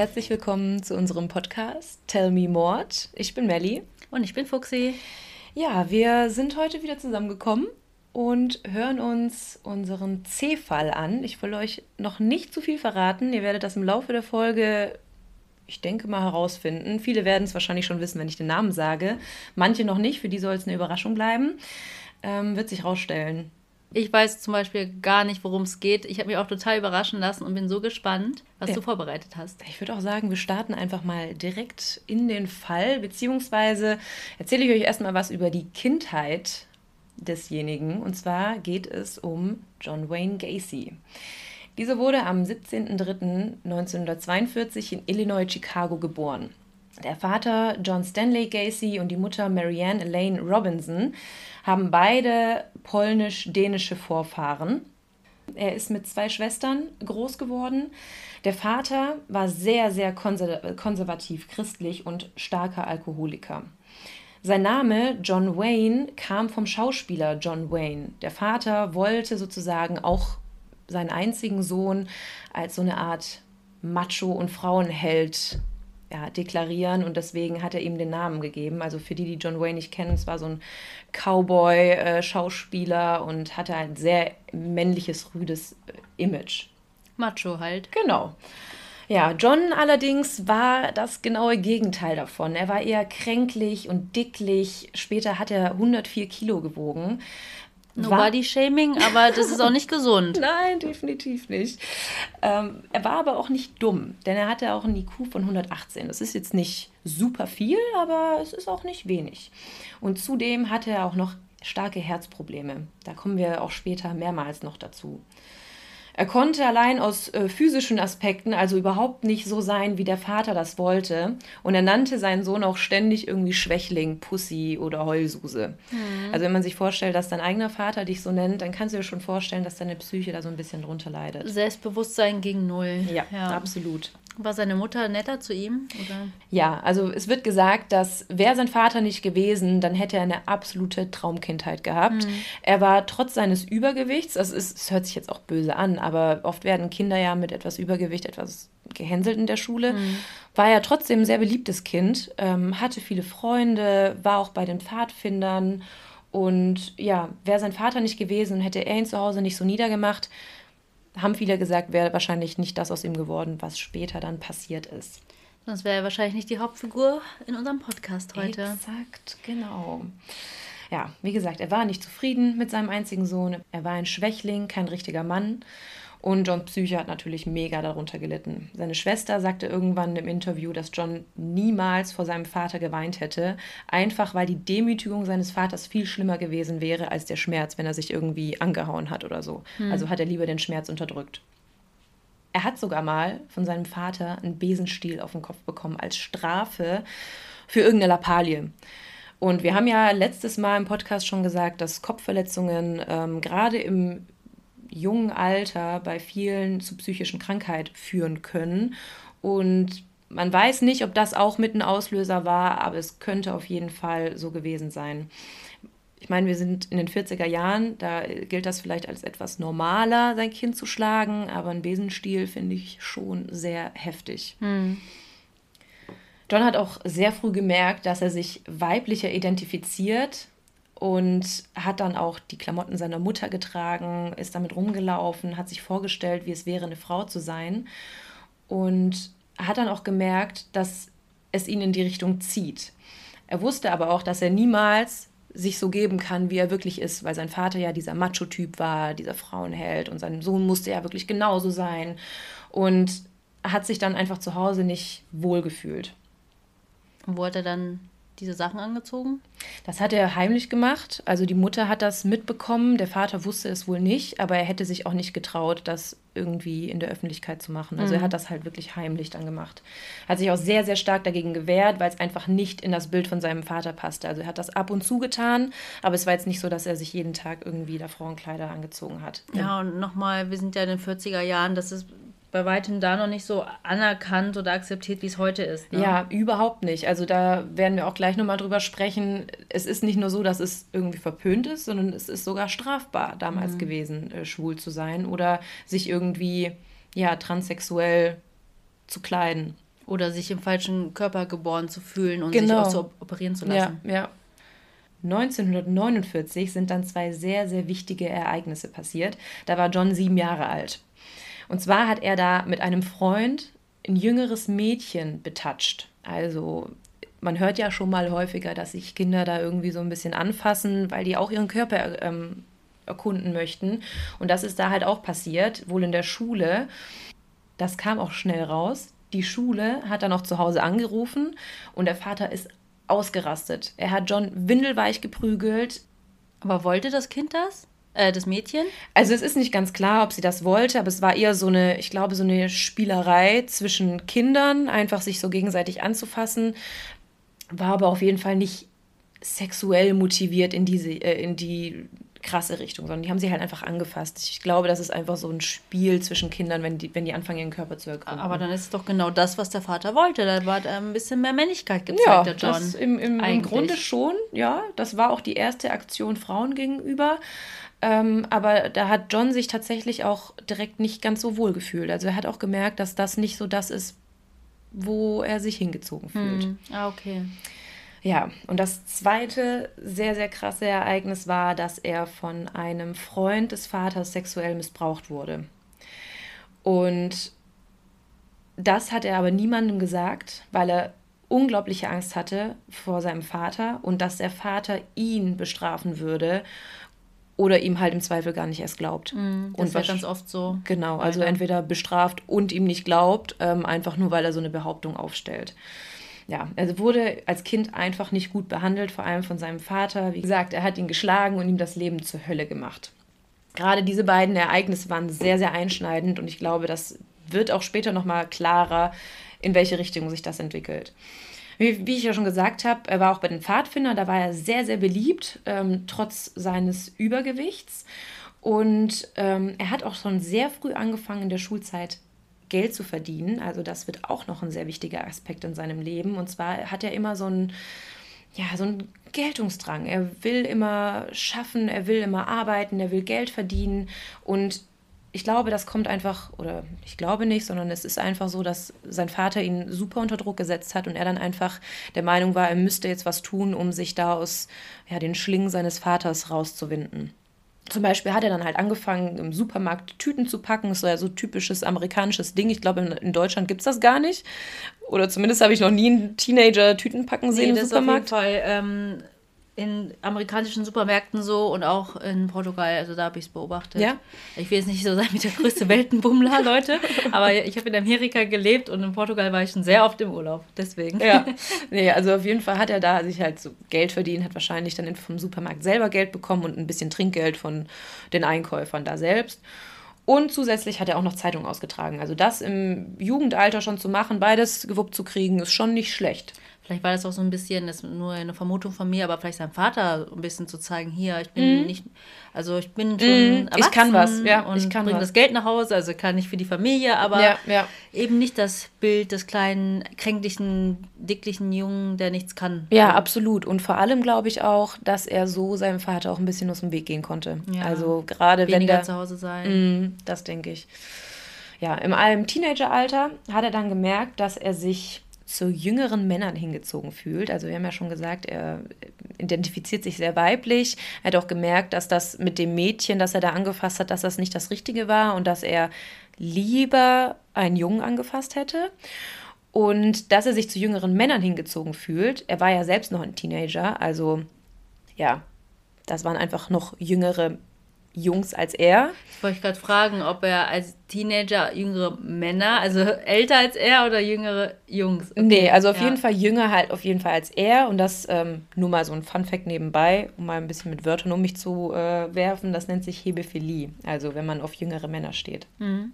Herzlich willkommen zu unserem Podcast Tell Me Mord. Ich bin Melli. Und ich bin Fuxi. Ja, wir sind heute wieder zusammengekommen und hören uns unseren C-Fall an. Ich will euch noch nicht zu viel verraten. Ihr werdet das im Laufe der Folge, ich denke mal, herausfinden. Viele werden es wahrscheinlich schon wissen, wenn ich den Namen sage. Manche noch nicht, für die soll es eine Überraschung bleiben. Ähm, wird sich rausstellen. Ich weiß zum Beispiel gar nicht, worum es geht. Ich habe mich auch total überraschen lassen und bin so gespannt, was Ja. du vorbereitet hast. Ich würde auch sagen, wir starten einfach mal direkt in den Fall, beziehungsweise erzähle ich euch erstmal was über die Kindheit desjenigen. Und zwar geht es um John Wayne Gacy. Dieser wurde am 17.03.1942 in Illinois, Chicago geboren. Der Vater John Stanley Gacy und die Mutter Marianne Elaine Robinson haben beide polnisch-dänische Vorfahren. Er ist mit zwei Schwestern groß geworden. Der Vater war sehr, sehr konser konservativ christlich und starker Alkoholiker. Sein Name John Wayne kam vom Schauspieler John Wayne. Der Vater wollte sozusagen auch seinen einzigen Sohn als so eine Art Macho- und Frauenheld ja, deklarieren und deswegen hat er ihm den Namen gegeben. Also für die, die John Wayne nicht kennen, es war so ein Cowboy-Schauspieler und hatte ein sehr männliches, rüdes äh, Image. Macho halt. Genau. Ja, John allerdings war das genaue Gegenteil davon. Er war eher kränklich und dicklich. Später hat er 104 Kilo gewogen. Nobody shaming, aber das ist auch nicht gesund. Nein, definitiv nicht. Ähm, er war aber auch nicht dumm, denn er hatte auch einen IQ von 118. Das ist jetzt nicht super viel, aber es ist auch nicht wenig. Und zudem hatte er auch noch starke Herzprobleme. Da kommen wir auch später mehrmals noch dazu. Er konnte allein aus äh, physischen Aspekten also überhaupt nicht so sein, wie der Vater das wollte. Und er nannte seinen Sohn auch ständig irgendwie Schwächling, Pussy oder Heulsuse. Also wenn man sich vorstellt, dass dein eigener Vater dich so nennt, dann kannst du dir schon vorstellen, dass deine Psyche da so ein bisschen drunter leidet. Selbstbewusstsein gegen Null. Ja, absolut. War seine Mutter netter zu ihm? Oder? Ja, also es wird gesagt, dass wäre sein Vater nicht gewesen, dann hätte er eine absolute Traumkindheit gehabt. Er war trotz seines Übergewichts, also es, es hört sich jetzt auch böse an, aber oft werden Kinder ja mit etwas Übergewicht etwas gehänselt in der Schule. War er trotzdem ein sehr beliebtes Kind, ähm, hatte viele Freunde, war auch bei den Pfadfindern. Und ja, wäre sein Vater nicht gewesen und hätte er ihn zu Hause nicht so niedergemacht, haben viele gesagt, wäre wahrscheinlich nicht das aus ihm geworden, was später dann passiert ist. Sonst wäre er wahrscheinlich nicht die Hauptfigur in unserem Podcast heute. Exakt, genau. Ja, wie gesagt, er war nicht zufrieden mit seinem einzigen Sohn. Er war ein Schwächling, kein richtiger Mann. Und John Psyche hat natürlich mega darunter gelitten. Seine Schwester sagte irgendwann im Interview, dass John niemals vor seinem Vater geweint hätte, einfach weil die Demütigung seines Vaters viel schlimmer gewesen wäre als der Schmerz, wenn er sich irgendwie angehauen hat oder so. Also hat er lieber den Schmerz unterdrückt. Er hat sogar mal von seinem Vater einen Besenstiel auf den Kopf bekommen als Strafe für irgendeine Lappalie. Und wir haben ja letztes Mal im Podcast schon gesagt, dass Kopfverletzungen ähm, gerade im jungen Alter bei vielen zu psychischen Krankheit führen können. Und man weiß nicht, ob das auch mit ein Auslöser war, aber es könnte auf jeden Fall so gewesen sein. Ich meine, wir sind in den 40er Jahren, da gilt das vielleicht als etwas normaler, sein Kind zu schlagen, aber ein Besenstiel finde ich schon sehr heftig. John hat auch sehr früh gemerkt, dass er sich weiblicher identifiziert und hat dann auch die Klamotten seiner Mutter getragen, ist damit rumgelaufen, hat sich vorgestellt, wie es wäre, eine Frau zu sein und hat dann auch gemerkt, dass es ihn in die Richtung zieht. Er wusste aber auch, dass er niemals sich so geben kann, wie er wirklich ist, weil sein Vater ja dieser Macho-Typ war, dieser Frauenheld und sein Sohn musste ja wirklich genauso sein und hat sich dann einfach zu Hause nicht wohlgefühlt. Er dann diese Sachen angezogen? Das hat er heimlich gemacht. Also die Mutter hat das mitbekommen, der Vater wusste es wohl nicht, aber er hätte sich auch nicht getraut, das irgendwie in der Öffentlichkeit zu machen. Also er hat das halt wirklich heimlich dann gemacht. Hat sich auch sehr, sehr stark dagegen gewehrt, weil es einfach nicht in das Bild von seinem Vater passte. Also er hat das ab und zu getan, aber es war jetzt nicht so, dass er sich jeden Tag irgendwie da Frauenkleider angezogen hat. Ja, und nochmal, wir sind ja in den 40er Jahren, das ist bei weitem da noch nicht so anerkannt oder akzeptiert, wie es heute ist. Ne? Ja, überhaupt nicht. Also da werden wir auch gleich nochmal drüber sprechen. Es ist nicht nur so, dass es irgendwie verpönt ist, sondern es ist sogar strafbar damals gewesen, äh, schwul zu sein oder sich irgendwie ja transsexuell zu kleiden. Oder sich im falschen Körper geboren zu fühlen und genau. sich auch zu operieren zu lassen. Ja, ja. 1949 sind dann zwei sehr, sehr wichtige Ereignisse passiert. Da war John sieben Jahre alt. Und zwar hat er da mit einem Freund ein jüngeres Mädchen betatscht. Also man hört ja schon mal häufiger, dass sich Kinder da irgendwie so ein bisschen anfassen, weil die auch ihren Körper ähm, erkunden möchten. Und das ist da halt auch passiert, wohl in der Schule. Das kam auch schnell raus. Die Schule hat dann auch zu Hause angerufen und der Vater ist ausgerastet. Er hat John windelweich geprügelt. Aber wollte das Kind das? Äh, das Mädchen? Also es ist nicht ganz klar, ob sie das wollte, aber es war eher so eine, ich glaube, so eine Spielerei zwischen Kindern, einfach sich so gegenseitig anzufassen. War aber auf jeden Fall nicht sexuell motiviert in diese, äh, in die krasse Richtung, sondern die haben sie halt einfach angefasst. Ich glaube, das ist einfach so ein Spiel zwischen Kindern, wenn die, wenn die anfangen, ihren Körper zu ergründen. Aber dann ist es doch genau das, was der Vater wollte. Da war ein bisschen mehr Männlichkeit gezeigt, ja, der John. Das im, im, im Grunde schon, ja. Das war auch die erste Aktion Frauen gegenüber. Ähm, aber da hat John sich tatsächlich auch direkt nicht ganz so wohl gefühlt. Also er hat auch gemerkt, dass das nicht so das ist, wo er sich hingezogen fühlt. Hm. Ah, okay. Ja, und das zweite sehr, sehr krasse Ereignis war, dass er von einem Freund des Vaters sexuell missbraucht wurde. Und das hat er aber niemandem gesagt, weil er unglaubliche Angst hatte vor seinem Vater und dass der Vater ihn bestrafen würde oder ihm halt im Zweifel gar nicht erst glaubt. Mm, das und ganz oft so. Genau, also entweder bestraft und ihm nicht glaubt, ähm, einfach nur weil er so eine Behauptung aufstellt ja, er wurde als Kind einfach nicht gut behandelt, vor allem von seinem Vater. Wie gesagt, er hat ihn geschlagen und ihm das Leben zur Hölle gemacht. Gerade diese beiden Ereignisse waren sehr, sehr einschneidend und ich glaube, das wird auch später nochmal klarer, in welche Richtung sich das entwickelt. Wie, wie, ich ja schon gesagt habe, er war auch bei den Pfadfindern, da war er sehr, sehr beliebt, ähm, trotz seines Übergewichts. Und ähm, er hat auch schon sehr früh angefangen in der Schulzeit Geld zu verdienen. Also das wird auch noch ein sehr wichtiger Aspekt in seinem Leben. Und zwar hat er immer so einen, ja, so einen Geltungsdrang. Er will immer schaffen, er will immer arbeiten, er will Geld verdienen. Und ich glaube, das kommt einfach, oder ich glaube nicht, sondern es ist einfach so, dass sein Vater ihn super unter Druck gesetzt hat und er dann einfach der Meinung war, er müsste jetzt was tun, um sich da aus ja, den Schlingen seines Vaters rauszuwinden. Zum Beispiel hat er dann halt angefangen, im Supermarkt Tüten zu packen. Das war ja so typisches amerikanisches Ding. Ich glaube, in, in Deutschland gibt es das gar nicht. Oder zumindest habe ich noch nie einen Teenager Tüten packen sehen nee, im Supermarkt. Auf jeden Fall ähm, in amerikanischen Supermärkten so und auch in Portugal, also da habe ich es beobachtet. Ja. Ich will jetzt nicht so sein mit der größte Weltenbummler, Leute, aber ich habe in Amerika gelebt und in Portugal war ich schon sehr oft im Urlaub, deswegen. Ja, nee, also auf jeden Fall hat er da sich halt so Geld verdient, hat wahrscheinlich dann vom Supermarkt selber Geld bekommen und ein bisschen Trinkgeld von den Einkäufern da selbst. Und zusätzlich hat er auch noch Zeitung ausgetragen. Also das im Jugendalter schon zu machen, beides gewuppt zu kriegen, ist schon nicht schlecht. Vielleicht war das auch so ein bisschen, das ist nur eine Vermutung von mir, aber vielleicht sein Vater ein bisschen zu zeigen, hier, ich bin mm. nicht, also ich bin schon mm, ich kann was, ja, und ich kann bringe das Geld nach Hause, also kann ich für die Familie, aber ja, ja. eben nicht das Bild des kleinen, kränklichen, dicklichen Jungen, der nichts kann. Ja, absolut. Und vor allem glaube ich auch, dass er so seinem Vater auch ein bisschen aus dem Weg gehen konnte. Ja. Also gerade wenn der zu Hause sein. Mm, das denke ich. Ja, im Teenageralter hat er dann gemerkt, dass er sich zu jüngeren Männern hingezogen fühlt. Also wir haben ja schon gesagt, er identifiziert sich sehr weiblich. Er hat auch gemerkt, dass das mit dem Mädchen, das er da angefasst hat, dass das nicht das Richtige war und dass er lieber einen Jungen angefasst hätte. Und dass er sich zu jüngeren Männern hingezogen fühlt. Er war ja selbst noch ein Teenager, also ja, das waren einfach noch jüngere Jungs als er. Ich wollte gerade fragen, ob er als Teenager jüngere Männer, also älter als er oder jüngere Jungs? Okay. Nee, also auf ja. jeden Fall jünger halt auf jeden Fall als er. Und das ähm, nur mal so ein Fun-Fact nebenbei, um mal ein bisschen mit Wörtern um mich zu äh, werfen. Das nennt sich Hebephilie, also wenn man auf jüngere Männer steht. Mhm.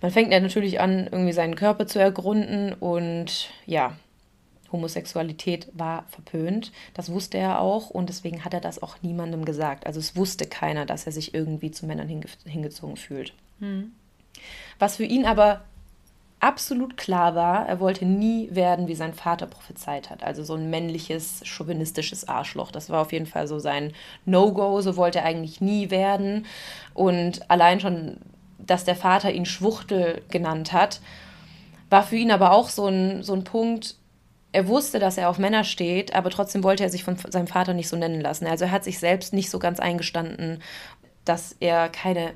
Man fängt ja natürlich an, irgendwie seinen Körper zu ergründen und ja, Homosexualität war verpönt. Das wusste er auch und deswegen hat er das auch niemandem gesagt. Also es wusste keiner, dass er sich irgendwie zu Männern hinge hingezogen fühlt. Hm. Was für ihn aber absolut klar war, er wollte nie werden, wie sein Vater prophezeit hat. Also so ein männliches, chauvinistisches Arschloch. Das war auf jeden Fall so sein No-Go. So wollte er eigentlich nie werden. Und allein schon, dass der Vater ihn Schwuchtel genannt hat, war für ihn aber auch so ein, so ein Punkt, er wusste, dass er auf Männer steht, aber trotzdem wollte er sich von seinem Vater nicht so nennen lassen. Also er hat sich selbst nicht so ganz eingestanden, dass er keine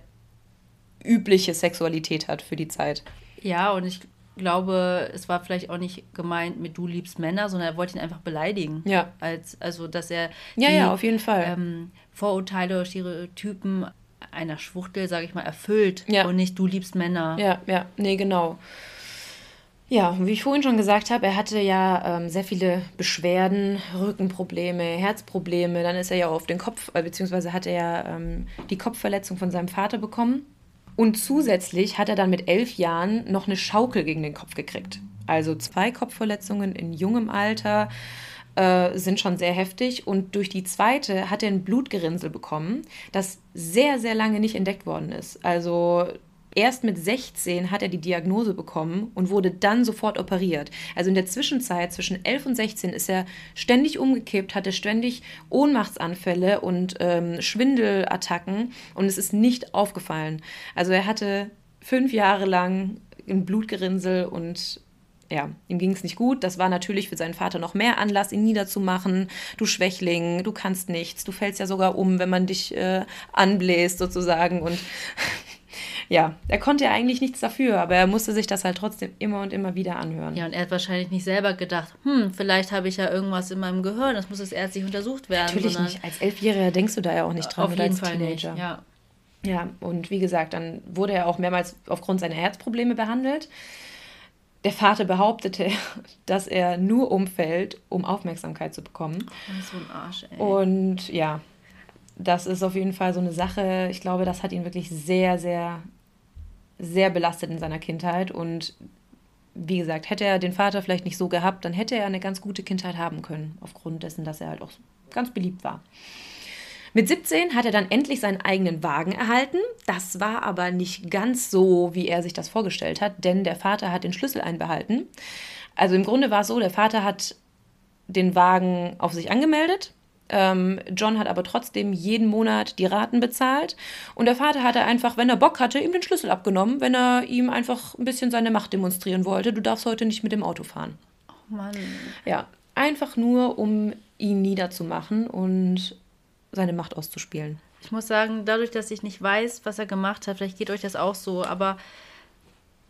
übliche Sexualität hat für die Zeit. Ja, und ich glaube, es war vielleicht auch nicht gemeint mit du liebst Männer, sondern er wollte ihn einfach beleidigen. Ja. Als, also, dass er ja, die, ja, auf jeden Fall. Ähm, Vorurteile oder Stereotypen einer Schwuchtel, sage ich mal, erfüllt ja. und nicht du liebst Männer. Ja, ja, nee, genau. Ja, wie ich vorhin schon gesagt habe, er hatte ja ähm, sehr viele Beschwerden, Rückenprobleme, Herzprobleme. Dann ist er ja auf den Kopf, äh, beziehungsweise hat er ja ähm, die Kopfverletzung von seinem Vater bekommen. Und zusätzlich hat er dann mit elf Jahren noch eine Schaukel gegen den Kopf gekriegt. Also zwei Kopfverletzungen in jungem Alter äh, sind schon sehr heftig. Und durch die zweite hat er ein Blutgerinnsel bekommen, das sehr, sehr lange nicht entdeckt worden ist. Also Erst mit 16 hat er die Diagnose bekommen und wurde dann sofort operiert. Also in der Zwischenzeit zwischen 11 und 16 ist er ständig umgekippt, hatte ständig Ohnmachtsanfälle und ähm, Schwindelattacken und es ist nicht aufgefallen. Also er hatte fünf Jahre lang ein Blutgerinnsel und ja, ihm ging es nicht gut. Das war natürlich für seinen Vater noch mehr Anlass, ihn niederzumachen. Du Schwächling, du kannst nichts, du fällst ja sogar um, wenn man dich äh, anbläst sozusagen. Und ja, er konnte ja eigentlich nichts dafür, aber er musste sich das halt trotzdem immer und immer wieder anhören. Ja, und er hat wahrscheinlich nicht selber gedacht, hm, vielleicht habe ich ja irgendwas in meinem Gehirn, das muss jetzt ärztlich untersucht werden. Natürlich nicht. Als Elfjähriger denkst du da ja auch nicht dran. Auf jeden Fall Teenager. Nicht, ja. Ja, und wie gesagt, dann wurde er auch mehrmals aufgrund seiner Herzprobleme behandelt. Der Vater behauptete, dass er nur umfällt, um Aufmerksamkeit zu bekommen. Oh, so ein Arsch, ey. Und ja, das ist auf jeden Fall so eine Sache. Ich glaube, das hat ihn wirklich sehr, sehr sehr belastet in seiner Kindheit und wie gesagt, hätte er den Vater vielleicht nicht so gehabt, dann hätte er eine ganz gute Kindheit haben können, aufgrund dessen, dass er halt auch ganz beliebt war. Mit 17 hat er dann endlich seinen eigenen Wagen erhalten. Das war aber nicht ganz so, wie er sich das vorgestellt hat, denn der Vater hat den Schlüssel einbehalten. Also im Grunde war es so, der Vater hat den Wagen auf sich angemeldet ähm, John hat aber trotzdem jeden Monat die Raten bezahlt. Und der Vater hatte einfach, wenn er Bock hatte, ihm den Schlüssel abgenommen, wenn er ihm einfach ein bisschen seine Macht demonstrieren wollte. Du darfst heute nicht mit dem Auto fahren. Oh Mann. Ja, einfach nur, um ihn niederzumachen und seine Macht auszuspielen. Ich muss sagen, dadurch, dass ich nicht weiß, was er gemacht hat, vielleicht geht euch das auch so, aber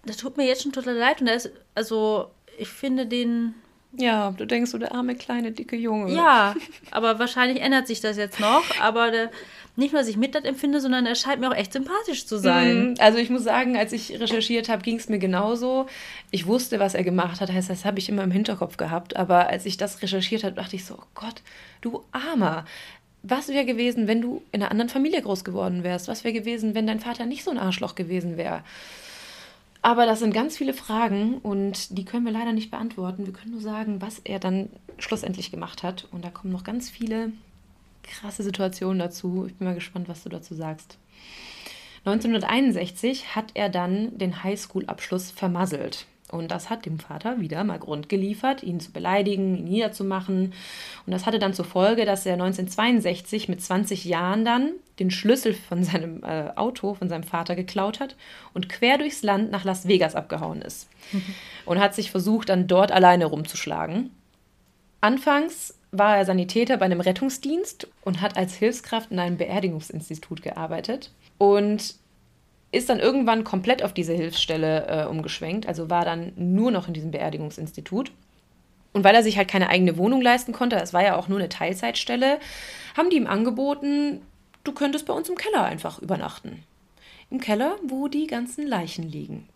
das tut mir jetzt schon total leid. Und er ist, also, ich finde den ja, du denkst so, der arme, kleine, dicke Junge. Ja, aber wahrscheinlich ändert sich das jetzt noch. Aber der, nicht nur, dass ich Mitleid empfinde, sondern er scheint mir auch echt sympathisch zu sein. Mhm. Also ich muss sagen, als ich recherchiert habe, ging es mir genauso. Ich wusste, was er gemacht hat, heißt, das habe ich immer im Hinterkopf gehabt. Aber als ich das recherchiert habe, dachte ich so, oh Gott, du Armer. Was wäre gewesen, wenn du in einer anderen Familie groß geworden wärst? Was wäre gewesen, wenn dein Vater nicht so ein Arschloch gewesen wäre? Aber das sind ganz viele Fragen und die können wir leider nicht beantworten. Wir können nur sagen, was er dann schlussendlich gemacht hat. Und da kommen noch ganz viele krasse Situationen dazu. Ich bin mal gespannt, was du dazu sagst. 1961 hat er dann den Highschool-Abschluss vermasselt. Und das hat dem Vater wieder mal Grund geliefert, ihn zu beleidigen, ihn niederzumachen. Und das hatte dann zur Folge, dass er 1962 mit 20 Jahren dann den Schlüssel von seinem äh, Auto von seinem Vater geklaut hat und quer durchs Land nach Las Vegas abgehauen ist. Und hat sich versucht, dann dort alleine rumzuschlagen. Anfangs war er Sanitäter bei einem Rettungsdienst und hat als Hilfskraft in einem Beerdigungsinstitut gearbeitet. Und ist dann irgendwann komplett auf diese Hilfsstelle äh, umgeschwenkt, also war dann nur noch in diesem Beerdigungsinstitut. Und weil er sich halt keine eigene Wohnung leisten konnte, es war ja auch nur eine Teilzeitstelle, haben die ihm angeboten, du könntest bei uns im Keller einfach übernachten. Im Keller, wo die ganzen Leichen liegen.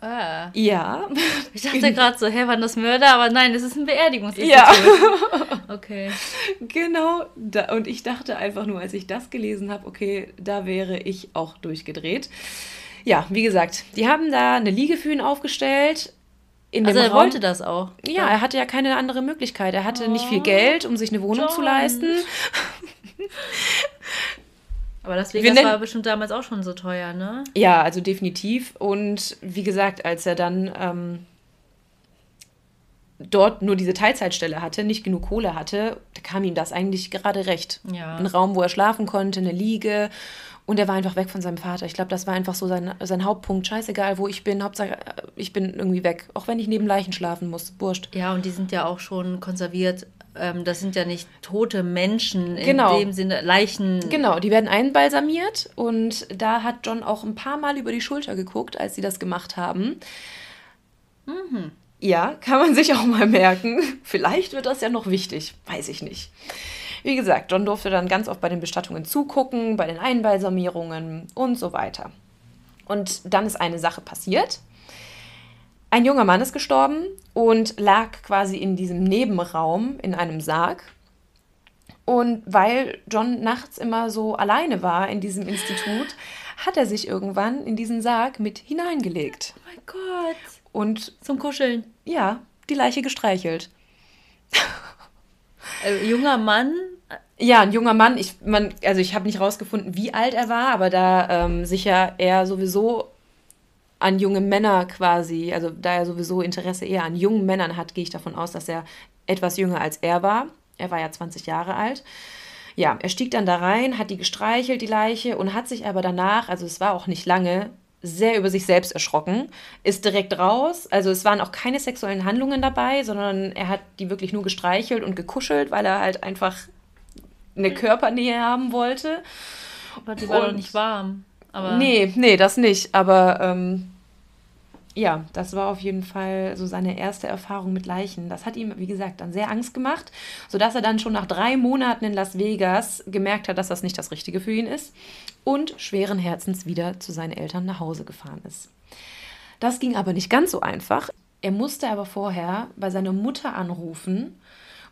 Ah. Ja. Ich dachte gerade so, hä, waren das Mörder? Aber nein, das ist ein Beerdigungsinstitut. Ja. okay. Genau. Da, und ich dachte einfach nur, als ich das gelesen habe, okay, da wäre ich auch durchgedreht. Ja, wie gesagt, die haben da eine Liege für ihn aufgestellt. also er Raum. wollte das auch. Ja, er hatte ja keine andere Möglichkeit. Er hatte oh. nicht viel Geld, um sich eine Wohnung John. zu leisten. Aber das Vegas war bestimmt damals auch schon so teuer, ne? Ja, also definitiv. Und wie gesagt, als er dann ähm, dort nur diese Teilzeitstelle hatte, nicht genug Kohle hatte, da kam ihm das eigentlich gerade recht. Ja. Ein Raum, wo er schlafen konnte, eine Liege Und er war einfach weg von seinem Vater. Ich glaube, das war einfach so sein, sein Hauptpunkt. Scheißegal, wo ich bin. Hauptsache, ich bin irgendwie weg. Auch wenn ich neben Leichen schlafen muss. Wurscht. Ja, und die sind ja auch schon konserviert. Ähm, das sind ja nicht tote Menschen genau. in dem Sinne, Leichen. Genau, die werden einbalsamiert. Und da hat John auch ein paar Mal über die Schulter geguckt, als sie das gemacht haben. Mhm. Ja, kann man sich auch mal merken. Vielleicht wird das ja noch wichtig. Weiß ich nicht. Wie gesagt, John durfte dann ganz oft bei den Bestattungen zugucken, bei den Einbalsamierungen und so weiter. Und dann ist eine Sache passiert. Ein junger Mann ist gestorben und lag quasi in diesem Nebenraum in einem Sarg. Und weil John nachts immer so alleine war in diesem Institut, hat er sich irgendwann in diesen Sarg mit hineingelegt. Oh mein Gott. Und zum Kuscheln. Ja, die Leiche gestreichelt. Äh, junger Mann? Ja, ein junger Mann. Ich, man, also ich habe nicht rausgefunden, wie alt er war, aber da ähm, sicher er sowieso an junge Männer quasi, also da er sowieso Interesse eher an jungen Männern hat, gehe ich davon aus, dass er etwas jünger als er war. Er war ja 20 Jahre alt. Ja, er stieg dann da rein, hat die gestreichelt, die Leiche, und hat sich aber danach, also es war auch nicht lange, sehr über sich selbst erschrocken, ist direkt raus. Also es waren auch keine sexuellen Handlungen dabei, sondern er hat die wirklich nur gestreichelt und gekuschelt, weil er halt einfach eine Körpernähe haben wollte. Aber die war und, doch nicht warm. Aber nee, nee, das nicht. Aber ähm, ja, das war auf jeden Fall so seine erste Erfahrung mit Leichen. Das hat ihm, wie gesagt, dann sehr Angst gemacht, sodass er dann schon nach drei Monaten in Las Vegas gemerkt hat, dass das nicht das Richtige für ihn ist und schweren Herzens wieder zu seinen Eltern nach Hause gefahren ist. Das ging aber nicht ganz so einfach. Er musste aber vorher bei seiner Mutter anrufen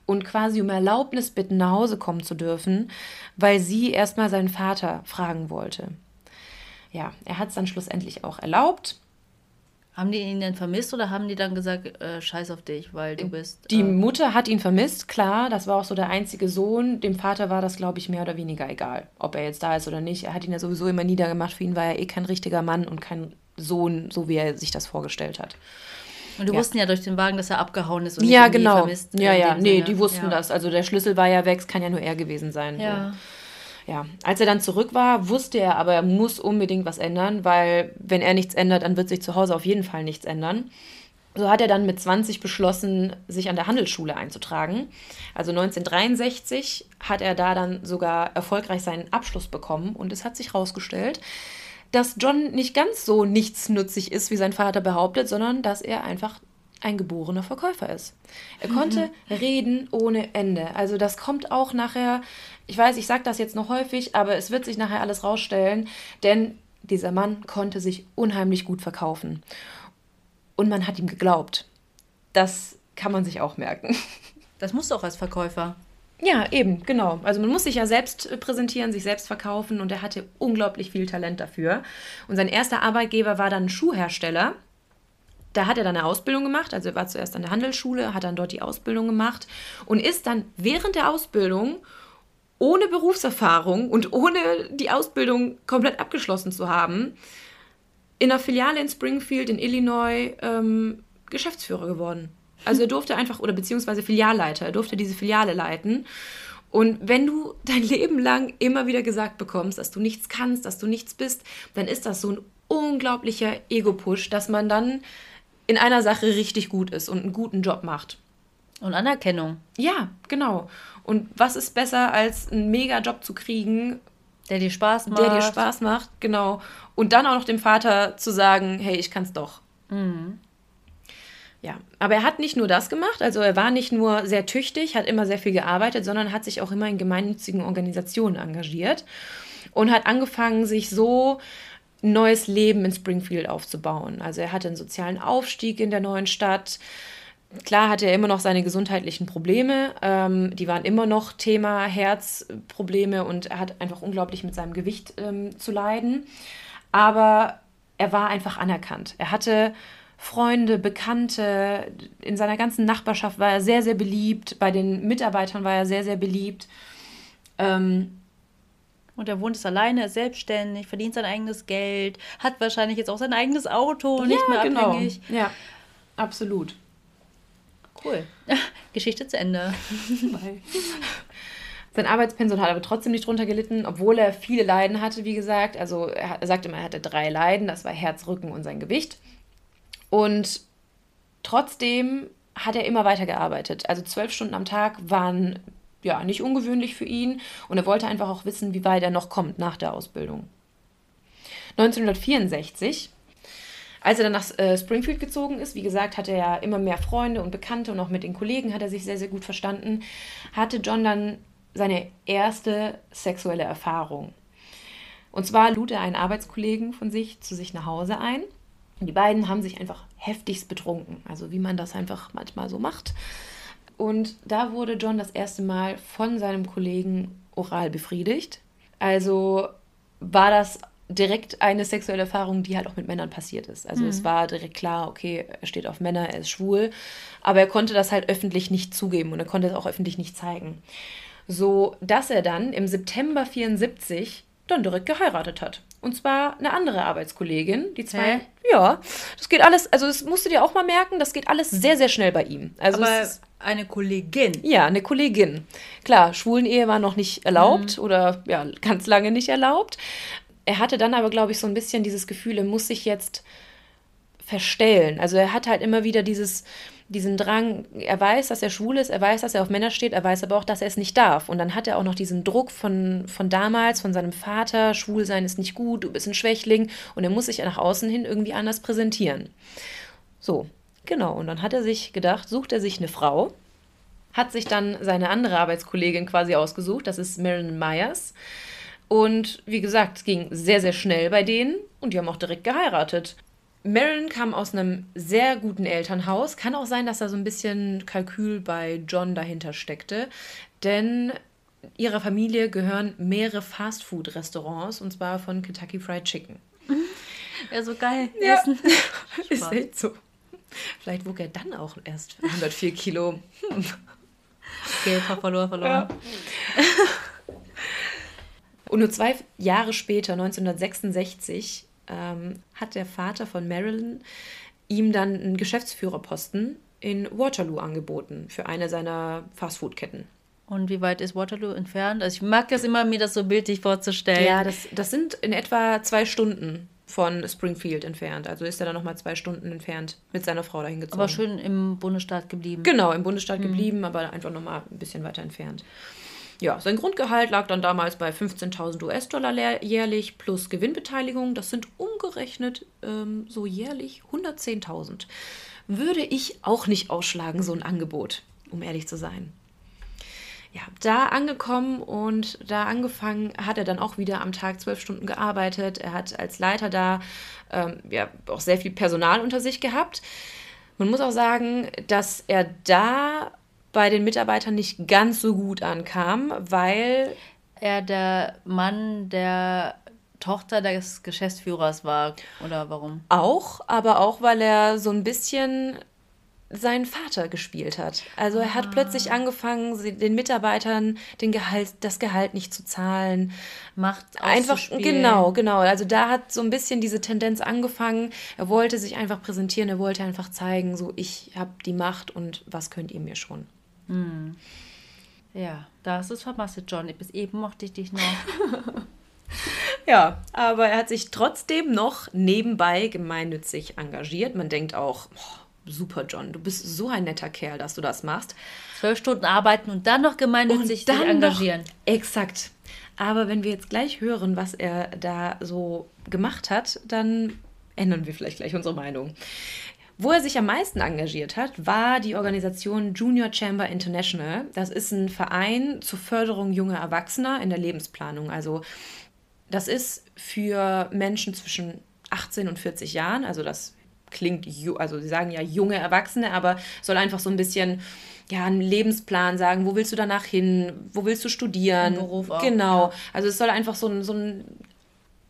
und quasi um Erlaubnis bitten, nach Hause kommen zu dürfen, weil sie erstmal seinen Vater fragen wollte. Ja, er hat es dann schlussendlich auch erlaubt haben die ihn denn vermisst oder haben die dann gesagt, äh, scheiß auf dich, weil du bist. Die äh Mutter hat ihn vermisst, klar. Das war auch so der einzige Sohn. Dem Vater war das, glaube ich, mehr oder weniger egal, ob er jetzt da ist oder nicht. Er hat ihn ja sowieso immer niedergemacht. Für ihn war er eh kein richtiger Mann und kein Sohn, so wie er sich das vorgestellt hat. Und die ja. wussten ja durch den Wagen, dass er abgehauen ist und ja, genau. vermisst. Ja, ja, nee, Sinne. die wussten ja. das. Also der Schlüssel war ja weg, es kann ja nur er gewesen sein. Ja. So ja, als er dann zurück war, wusste er aber, er muss unbedingt was ändern, weil wenn er nichts ändert, dann wird sich zu Hause auf jeden Fall nichts ändern. So hat er dann mit 20 beschlossen, sich an der Handelsschule einzutragen. Also 1963 hat er da dann sogar erfolgreich seinen Abschluss bekommen und es hat sich herausgestellt, dass John nicht ganz so nichtsnutzig ist, wie sein Vater behauptet, sondern dass er einfach ein geborener Verkäufer ist. Er konnte mhm. reden ohne Ende. Also das kommt auch nachher, ich weiß, ich sage das jetzt noch häufig, aber es wird sich nachher alles rausstellen, denn dieser Mann konnte sich unheimlich gut verkaufen. Und man hat ihm geglaubt. Das kann man sich auch merken. Das musst du auch als Verkäufer. Ja, eben, genau. Also man muss sich ja selbst präsentieren, sich selbst verkaufen und er hatte unglaublich viel Talent dafür. Und sein erster Arbeitgeber war dann ein Schuhhersteller da hat er dann eine Ausbildung gemacht, also er war zuerst an der Handelsschule, hat dann dort die Ausbildung gemacht und ist dann während der Ausbildung ohne Berufserfahrung und ohne die Ausbildung komplett abgeschlossen zu haben, in einer Filiale in Springfield in Illinois ähm, Geschäftsführer geworden. Also er durfte einfach, oder beziehungsweise Filialleiter, er durfte diese Filiale leiten. Und wenn du dein Leben lang immer wieder gesagt bekommst, dass du nichts kannst, dass du nichts bist, dann ist das so ein unglaublicher Ego-Push, dass man dann in einer Sache richtig gut ist und einen guten Job macht. Und Anerkennung. Ja, genau. Und was ist besser, als einen Mega-Job zu kriegen, der dir Spaß macht? Der dir Spaß macht, genau. Und dann auch noch dem Vater zu sagen, hey, ich kann's doch. Mhm. Ja, aber er hat nicht nur das gemacht, also er war nicht nur sehr tüchtig, hat immer sehr viel gearbeitet, sondern hat sich auch immer in gemeinnützigen Organisationen engagiert und hat angefangen, sich so neues Leben in Springfield aufzubauen. Also er hatte einen sozialen Aufstieg in der neuen Stadt. Klar hatte er immer noch seine gesundheitlichen Probleme. Ähm, die waren immer noch Thema Herzprobleme und er hat einfach unglaublich mit seinem Gewicht ähm, zu leiden. Aber er war einfach anerkannt. Er hatte Freunde, Bekannte. In seiner ganzen Nachbarschaft war er sehr, sehr beliebt. Bei den Mitarbeitern war er sehr, sehr beliebt. Ähm, und er wohnt jetzt alleine, ist selbstständig, verdient sein eigenes Geld, hat wahrscheinlich jetzt auch sein eigenes Auto und ja, nicht mehr genau. abhängig. Ja, absolut. Cool. Geschichte zu Ende. Sein Arbeitspensum hat aber trotzdem nicht drunter gelitten, obwohl er viele Leiden hatte, wie gesagt. Also er, er sagte immer, er hatte drei Leiden, das war Herz, Rücken und sein Gewicht. Und trotzdem hat er immer weiter gearbeitet. Also zwölf Stunden am Tag waren ja nicht ungewöhnlich für ihn und er wollte einfach auch wissen, wie weit er noch kommt nach der Ausbildung. 1964 als er dann nach äh, Springfield gezogen ist, wie gesagt, hatte er ja immer mehr Freunde und Bekannte und auch mit den Kollegen hat er sich sehr, sehr gut verstanden, hatte John dann seine erste sexuelle Erfahrung. Und zwar lud er einen Arbeitskollegen von sich zu sich nach Hause ein. Und die beiden haben sich einfach heftigst betrunken, also wie man das einfach manchmal so macht. Und da wurde John das erste Mal von seinem Kollegen oral befriedigt. Also war das direkt eine sexuelle Erfahrung, die halt auch mit Männern passiert ist. Also mhm. es war direkt klar, okay, er steht auf Männer, er ist schwul, aber er konnte das halt öffentlich nicht zugeben und er konnte es auch öffentlich nicht zeigen. So dass er dann im September 74 dann direkt geheiratet hat. Und zwar eine andere Arbeitskollegin, die zwei. Hä? Ja, das geht alles, also das musst du dir auch mal merken, das geht alles sehr, sehr schnell bei ihm. Also Aber eine Kollegin. Ja, eine Kollegin. Klar, Schwulenehe war noch nicht erlaubt mhm. oder ja, ganz lange nicht erlaubt er hatte dann aber, glaube ich, so ein bisschen dieses Gefühl, er muss sich jetzt verstellen. Also er hat halt immer wieder dieses, diesen Drang, er weiß, dass er schwul ist, er weiß, dass er auf Männer steht, er weiß aber auch, dass er es nicht darf. Und dann hat er auch noch diesen Druck von, von damals, von seinem Vater, schwul sein ist nicht gut, du bist ein Schwächling und er muss sich nach außen hin irgendwie anders präsentieren. So, genau. Und dann hat er sich gedacht, sucht er sich eine Frau, hat sich dann seine andere Arbeitskollegin quasi ausgesucht, das ist Marilyn Myers. Und wie gesagt, es ging sehr, sehr schnell bei denen und die haben auch direkt geheiratet. Marilyn kam aus einem sehr guten Elternhaus. Kann auch sein, dass da so ein bisschen Kalkül bei John dahinter steckte. Denn ihrer Familie gehören mehrere Fastfood-Restaurants und zwar von Kentucky Fried Chicken. Ja, so geil. Ja. Essen. Ist halt so. Vielleicht wog er dann auch erst 104 Kilo. Okay, verloren, verloren. Ja. Und nur zwei Jahre später, 1966, ähm, hat der Vater von Marilyn ihm dann einen Geschäftsführerposten in Waterloo angeboten für eine seiner Fastfood-Ketten. Und wie weit ist Waterloo entfernt? Also ich mag das immer, mir das so bildlich vorzustellen. Ja, das, das sind in etwa zwei Stunden von Springfield entfernt. Also ist er dann nochmal zwei Stunden entfernt mit seiner Frau dahin gezogen. Aber schön im Bundesstaat geblieben. Genau, im Bundesstaat mhm. geblieben, aber einfach nochmal ein bisschen weiter entfernt. Ja, sein Grundgehalt lag dann damals bei 15.000 US-Dollar jährlich plus Gewinnbeteiligung. Das sind umgerechnet ähm, so jährlich 110.000. Würde ich auch nicht ausschlagen, so ein Angebot, um ehrlich zu sein. Ja, da angekommen und da angefangen hat er dann auch wieder am Tag zwölf Stunden gearbeitet. Er hat als Leiter da ähm, ja, auch sehr viel Personal unter sich gehabt. Man muss auch sagen, dass er da bei den Mitarbeitern nicht ganz so gut ankam, weil er der Mann der Tochter des Geschäftsführers war oder warum? Auch, aber auch weil er so ein bisschen seinen Vater gespielt hat. Also er hat ah. plötzlich angefangen, den Mitarbeitern den Gehalt, das Gehalt nicht zu zahlen. Macht einfach genau, genau. Also da hat so ein bisschen diese Tendenz angefangen. Er wollte sich einfach präsentieren, er wollte einfach zeigen, so ich habe die Macht und was könnt ihr mir schon. Hm. Ja, da hast du es vermasselt, John. Bis eben mochte ich dich noch. ja, aber er hat sich trotzdem noch nebenbei gemeinnützig engagiert. Man denkt auch, oh, super, John, du bist so ein netter Kerl, dass du das machst. Zwölf Stunden arbeiten und dann noch gemeinnützig und dann sich engagieren. Noch, exakt. Aber wenn wir jetzt gleich hören, was er da so gemacht hat, dann ändern wir vielleicht gleich unsere Meinung. Wo er sich am meisten engagiert hat, war die Organisation Junior Chamber International. Das ist ein Verein zur Förderung junger Erwachsener in der Lebensplanung. Also das ist für Menschen zwischen 18 und 40 Jahren. Also das klingt, also sie sagen ja junge Erwachsene, aber soll einfach so ein bisschen ja, einen Lebensplan sagen, wo willst du danach hin, wo willst du studieren. Beruf auch, genau. Ja. Also es soll einfach so ein, so ein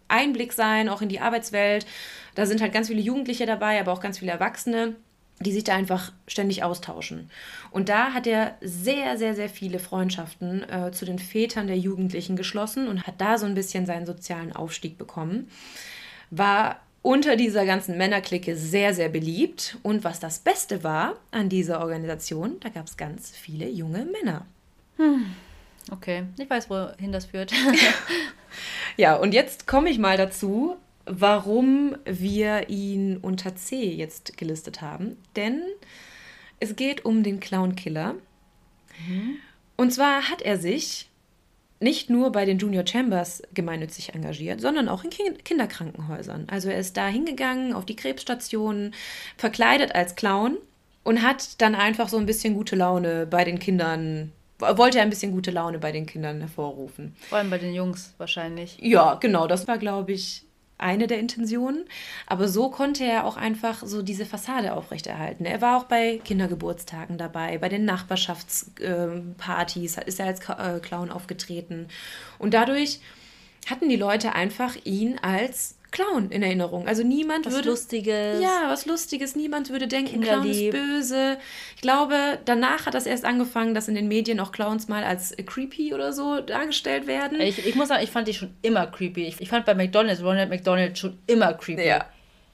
Einblick sein, auch in die Arbeitswelt. Da sind halt ganz viele Jugendliche dabei, aber auch ganz viele Erwachsene, die sich da einfach ständig austauschen. Und da hat er sehr, sehr, sehr viele Freundschaften äh, zu den Vätern der Jugendlichen geschlossen und hat da so ein bisschen seinen sozialen Aufstieg bekommen. War unter dieser ganzen Männerklicke sehr, sehr beliebt. Und was das Beste war an dieser Organisation, da gab es ganz viele junge Männer. Hm. Okay, ich weiß, wohin das führt. ja, und jetzt komme ich mal dazu, warum wir ihn unter C jetzt gelistet haben. Denn es geht um den Clown-Killer. Mhm. Und zwar hat er sich nicht nur bei den Junior Chambers gemeinnützig engagiert, sondern auch in Kinderkrankenhäusern. Also er ist da hingegangen auf die Krebsstationen, verkleidet als Clown und hat dann einfach so ein bisschen gute Laune bei den Kindern, wollte er ein bisschen gute Laune bei den Kindern hervorrufen. Vor allem bei den Jungs wahrscheinlich. Ja, genau, das war, glaube ich, eine der Intentionen. Aber so konnte er auch einfach so diese Fassade aufrechterhalten. Er war auch bei Kindergeburtstagen dabei, bei den Nachbarschaftspartys ist er als äh, Clown aufgetreten. Und dadurch hatten die Leute einfach ihn als Clown in Erinnerung. Also niemand was würde. Was Lustiges. Ja, was Lustiges. Niemand würde denken, Clown ist böse. Ich glaube, danach hat das erst angefangen, dass in den Medien auch Clowns mal als creepy oder so dargestellt werden. Ich, ich muss sagen, ich fand die schon immer creepy. Ich, ich fand bei McDonalds, Ronald McDonald schon immer creepy. Ja.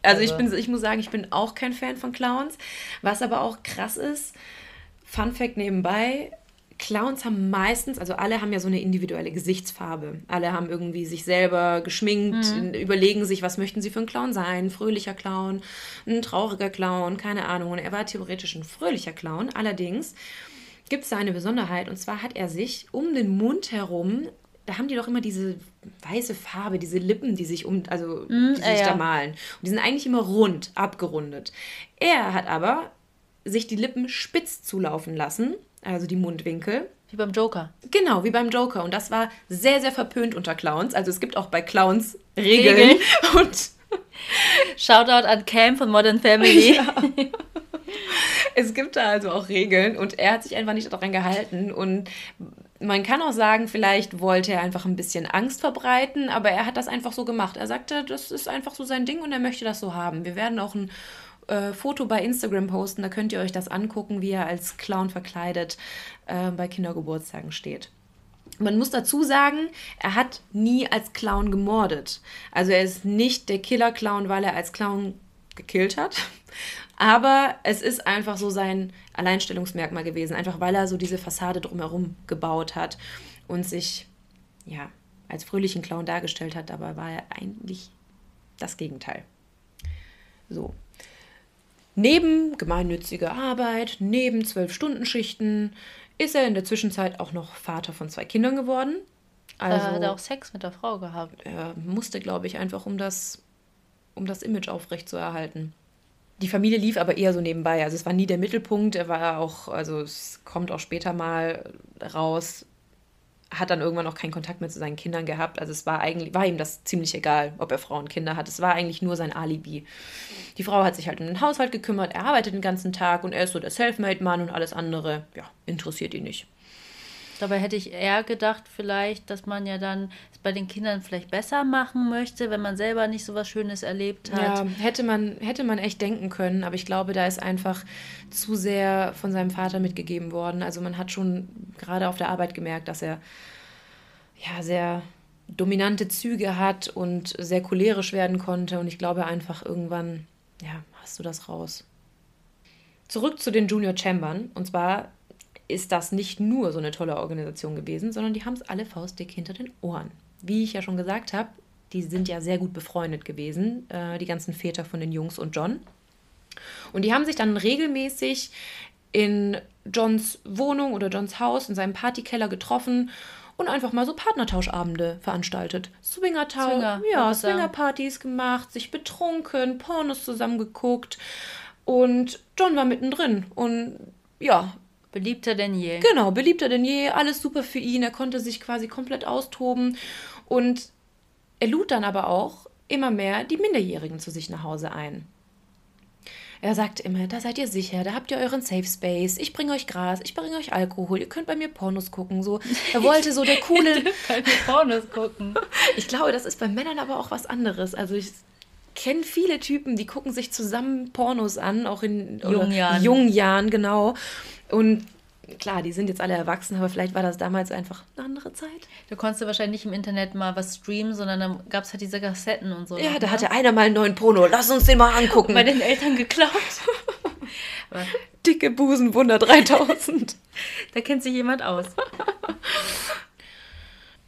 Also, also ich, bin, ich muss sagen, ich bin auch kein Fan von Clowns. Was aber auch krass ist, Fun Fact nebenbei, Clowns haben meistens, also alle haben ja so eine individuelle Gesichtsfarbe. Alle haben irgendwie sich selber geschminkt, mhm. überlegen sich, was möchten sie für ein Clown sein. Ein fröhlicher Clown, ein trauriger Clown, keine Ahnung. Und er war theoretisch ein fröhlicher Clown. Allerdings gibt es da eine Besonderheit. Und zwar hat er sich um den Mund herum, da haben die doch immer diese weiße Farbe, diese Lippen, die sich um, also mhm, die sich ja. da malen. Und die sind eigentlich immer rund, abgerundet. Er hat aber sich die Lippen spitz zulaufen lassen also die Mundwinkel. Wie beim Joker. Genau, wie beim Joker. Und das war sehr, sehr verpönt unter Clowns. Also es gibt auch bei Clowns Regeln. Regeln. Und Shoutout an Cam von Modern Family. Ja. Es gibt da also auch Regeln und er hat sich einfach nicht daran gehalten. Und man kann auch sagen, vielleicht wollte er einfach ein bisschen Angst verbreiten, aber er hat das einfach so gemacht. Er sagte, das ist einfach so sein Ding und er möchte das so haben. Wir werden auch ein äh, Foto bei Instagram posten, da könnt ihr euch das angucken, wie er als Clown verkleidet äh, bei Kindergeburtstagen steht. Man muss dazu sagen, er hat nie als Clown gemordet. Also er ist nicht der Killer-Clown, weil er als Clown gekillt hat. Aber es ist einfach so sein Alleinstellungsmerkmal gewesen, einfach weil er so diese Fassade drumherum gebaut hat und sich ja als fröhlichen Clown dargestellt hat. Dabei war er eigentlich das Gegenteil. So, Neben gemeinnütziger Arbeit, neben zwölf Stunden-Schichten, ist er in der Zwischenzeit auch noch Vater von zwei Kindern geworden. Also, er hat auch Sex mit der Frau gehabt. Er musste, glaube ich, einfach um das, um das Image aufrechtzuerhalten. Die Familie lief aber eher so nebenbei. Also es war nie der Mittelpunkt. Er war auch, also es kommt auch später mal raus, hat dann irgendwann auch keinen Kontakt mehr zu seinen Kindern gehabt. Also es war eigentlich, war ihm das ziemlich egal, ob er Frauen und Kinder hat. Es war eigentlich nur sein Alibi. Die Frau hat sich halt um den Haushalt gekümmert, er arbeitet den ganzen Tag und er ist so der Selfmade-Mann und alles andere, ja, interessiert ihn nicht. Dabei hätte ich eher gedacht, vielleicht, dass man ja dann es bei den Kindern vielleicht besser machen möchte, wenn man selber nicht so was Schönes erlebt hat. Ja, hätte man, hätte man echt denken können, aber ich glaube, da ist einfach zu sehr von seinem Vater mitgegeben worden. Also man hat schon gerade auf der Arbeit gemerkt, dass er ja sehr dominante Züge hat und sehr cholerisch werden konnte. Und ich glaube einfach irgendwann, ja, hast du das raus. Zurück zu den Junior Chambern. Und zwar ist das nicht nur so eine tolle Organisation gewesen, sondern die haben es alle faustdick hinter den Ohren. Wie ich ja schon gesagt habe, die sind ja sehr gut befreundet gewesen, äh, die ganzen Väter von den Jungs und John. Und die haben sich dann regelmäßig in Johns Wohnung oder Johns Haus, in seinem Partykeller getroffen und einfach mal so Partnertauschabende veranstaltet. Swingertausch, Swinger, ja, Swingerpartys gemacht, sich betrunken, Pornos zusammengeguckt und John war mittendrin und ja, Beliebter denn je. Genau, beliebter denn je. Alles super für ihn. Er konnte sich quasi komplett austoben. Und er lud dann aber auch immer mehr die Minderjährigen zu sich nach Hause ein. Er sagte immer, da seid ihr sicher, da habt ihr euren Safe Space, ich bringe euch Gras, ich bringe euch Alkohol, ihr könnt bei mir Pornos gucken. So, er wollte so der coole. Pornos gucken. Ich glaube, das ist bei Männern aber auch was anderes. Also ich kenne viele Typen, die gucken sich zusammen Pornos an, auch in jungen Jahren. jungen Jahren, genau. Und klar, die sind jetzt alle erwachsen, aber vielleicht war das damals einfach eine andere Zeit. Du konntest wahrscheinlich nicht im Internet mal was streamen, sondern dann gab es halt diese Kassetten und so. Ja, da ne? hatte einer mal einen neuen Porno. Lass uns den mal angucken. Bei den Eltern geklaut. Dicke Busenwunder 3000. da kennt sich jemand aus.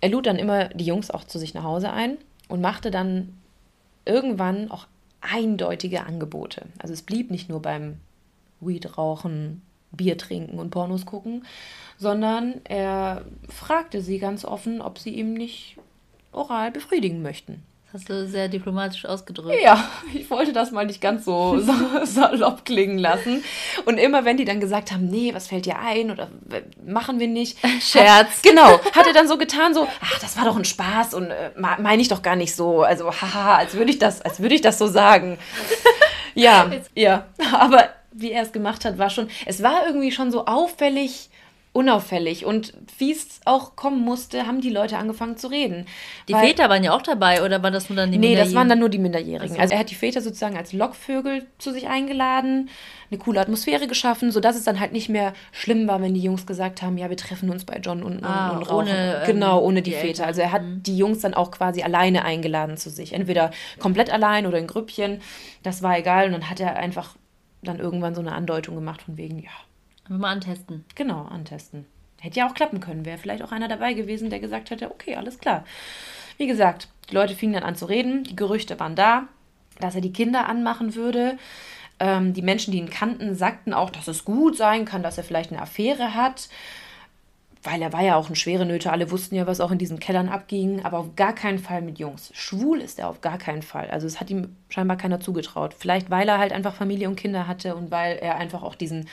er lud dann immer die Jungs auch zu sich nach Hause ein und machte dann irgendwann auch eindeutige Angebote. Also es blieb nicht nur beim Weed rauchen, Bier trinken und Pornos gucken, sondern er fragte sie ganz offen, ob sie ihm nicht oral befriedigen möchten. Hast du sehr diplomatisch ausgedrückt. Ja, ich wollte das mal nicht ganz so, so salopp klingen lassen. Und immer wenn die dann gesagt haben, nee, was fällt dir ein oder machen wir nicht. Scherz. Hat, genau, hat er dann so getan, so, ach, das war doch ein Spaß und äh, meine ich doch gar nicht so. Also, haha, als würde ich das, als würde ich das so sagen. Ja, ja. Aber wie er es gemacht hat, war schon, es war irgendwie schon so auffällig unauffällig. Und wie es auch kommen musste, haben die Leute angefangen zu reden. Die Weil, Väter waren ja auch dabei, oder war das nur dann die Nee, das waren dann nur die Minderjährigen. Also, also er hat die Väter sozusagen als Lockvögel zu sich eingeladen, eine coole Atmosphäre geschaffen, sodass es dann halt nicht mehr schlimm war, wenn die Jungs gesagt haben, ja, wir treffen uns bei John und, ah, und, rauchen. Ohne, ähm, genau, ohne die, die Väter. Also er hat mhm. die Jungs dann auch quasi alleine eingeladen zu sich. Entweder komplett allein oder in Grüppchen. Das war egal. Und dann hat er einfach dann irgendwann so eine Andeutung gemacht von wegen, ja, Mal antesten. Genau, antesten. Hätte ja auch klappen können. Wäre vielleicht auch einer dabei gewesen, der gesagt hätte, okay, alles klar. Wie gesagt, die Leute fingen dann an zu reden. Die Gerüchte waren da, dass er die Kinder anmachen würde. Ähm, die Menschen, die ihn kannten, sagten auch, dass es gut sein kann, dass er vielleicht eine Affäre hat. Weil er war ja auch ein schwere Nöte. Alle wussten ja, was auch in diesen Kellern abging. Aber auf gar keinen Fall mit Jungs. Schwul ist er auf gar keinen Fall. Also es hat ihm scheinbar keiner zugetraut. Vielleicht, weil er halt einfach Familie und Kinder hatte und weil er einfach auch diesen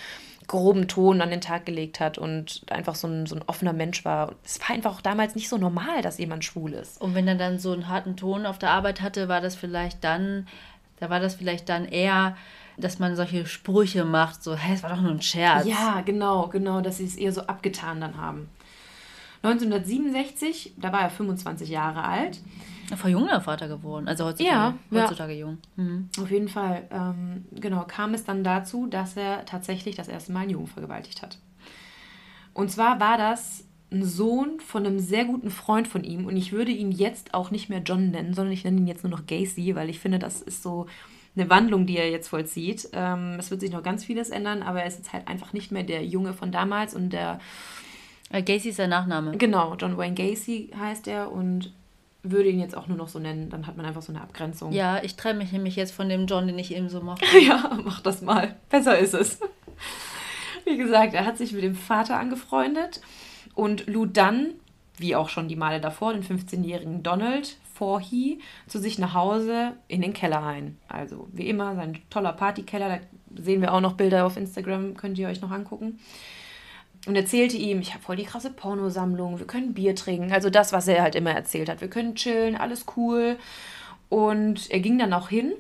groben Ton an den Tag gelegt hat und einfach so ein, so ein offener Mensch war. Es war einfach auch damals nicht so normal, dass jemand schwul ist. Und wenn er dann so einen harten Ton auf der Arbeit hatte, war das vielleicht dann, da war das vielleicht dann eher, dass man solche Sprüche macht, so, hä, es war doch nur ein Scherz. Ja, genau, genau, dass sie es eher so abgetan dann haben. 1967, da war er 25 Jahre alt, vor junger Vater geworden, also heutzutage, ja, heutzutage ja. jung. Mhm. Auf jeden Fall. Ähm, genau, kam es dann dazu, dass er tatsächlich das erste Mal einen Jungen vergewaltigt hat. Und zwar war das ein Sohn von einem sehr guten Freund von ihm und ich würde ihn jetzt auch nicht mehr John nennen, sondern ich nenne ihn jetzt nur noch Gacy, weil ich finde, das ist so eine Wandlung, die er jetzt vollzieht. Ähm, es wird sich noch ganz vieles ändern, aber er ist jetzt halt einfach nicht mehr der Junge von damals und der äh, Gacy ist der Nachname. Genau, John Wayne Gacy heißt er und würde ihn jetzt auch nur noch so nennen, dann hat man einfach so eine Abgrenzung. Ja, ich trenne mich nämlich jetzt von dem John, den ich eben so mache. ja, mach das mal. Besser ist es. Wie gesagt, er hat sich mit dem Vater angefreundet und lud dann, wie auch schon die Male davor, den 15-jährigen Donald Forhey zu sich nach Hause in den Keller ein. Also wie immer, sein toller Partykeller, da sehen wir auch noch Bilder auf Instagram, könnt ihr euch noch angucken und erzählte ihm, ich habe voll die krasse Pornosammlung, wir können Bier trinken. Also das, was er halt immer erzählt hat. Wir können chillen, alles cool. Und er ging dann auch hin.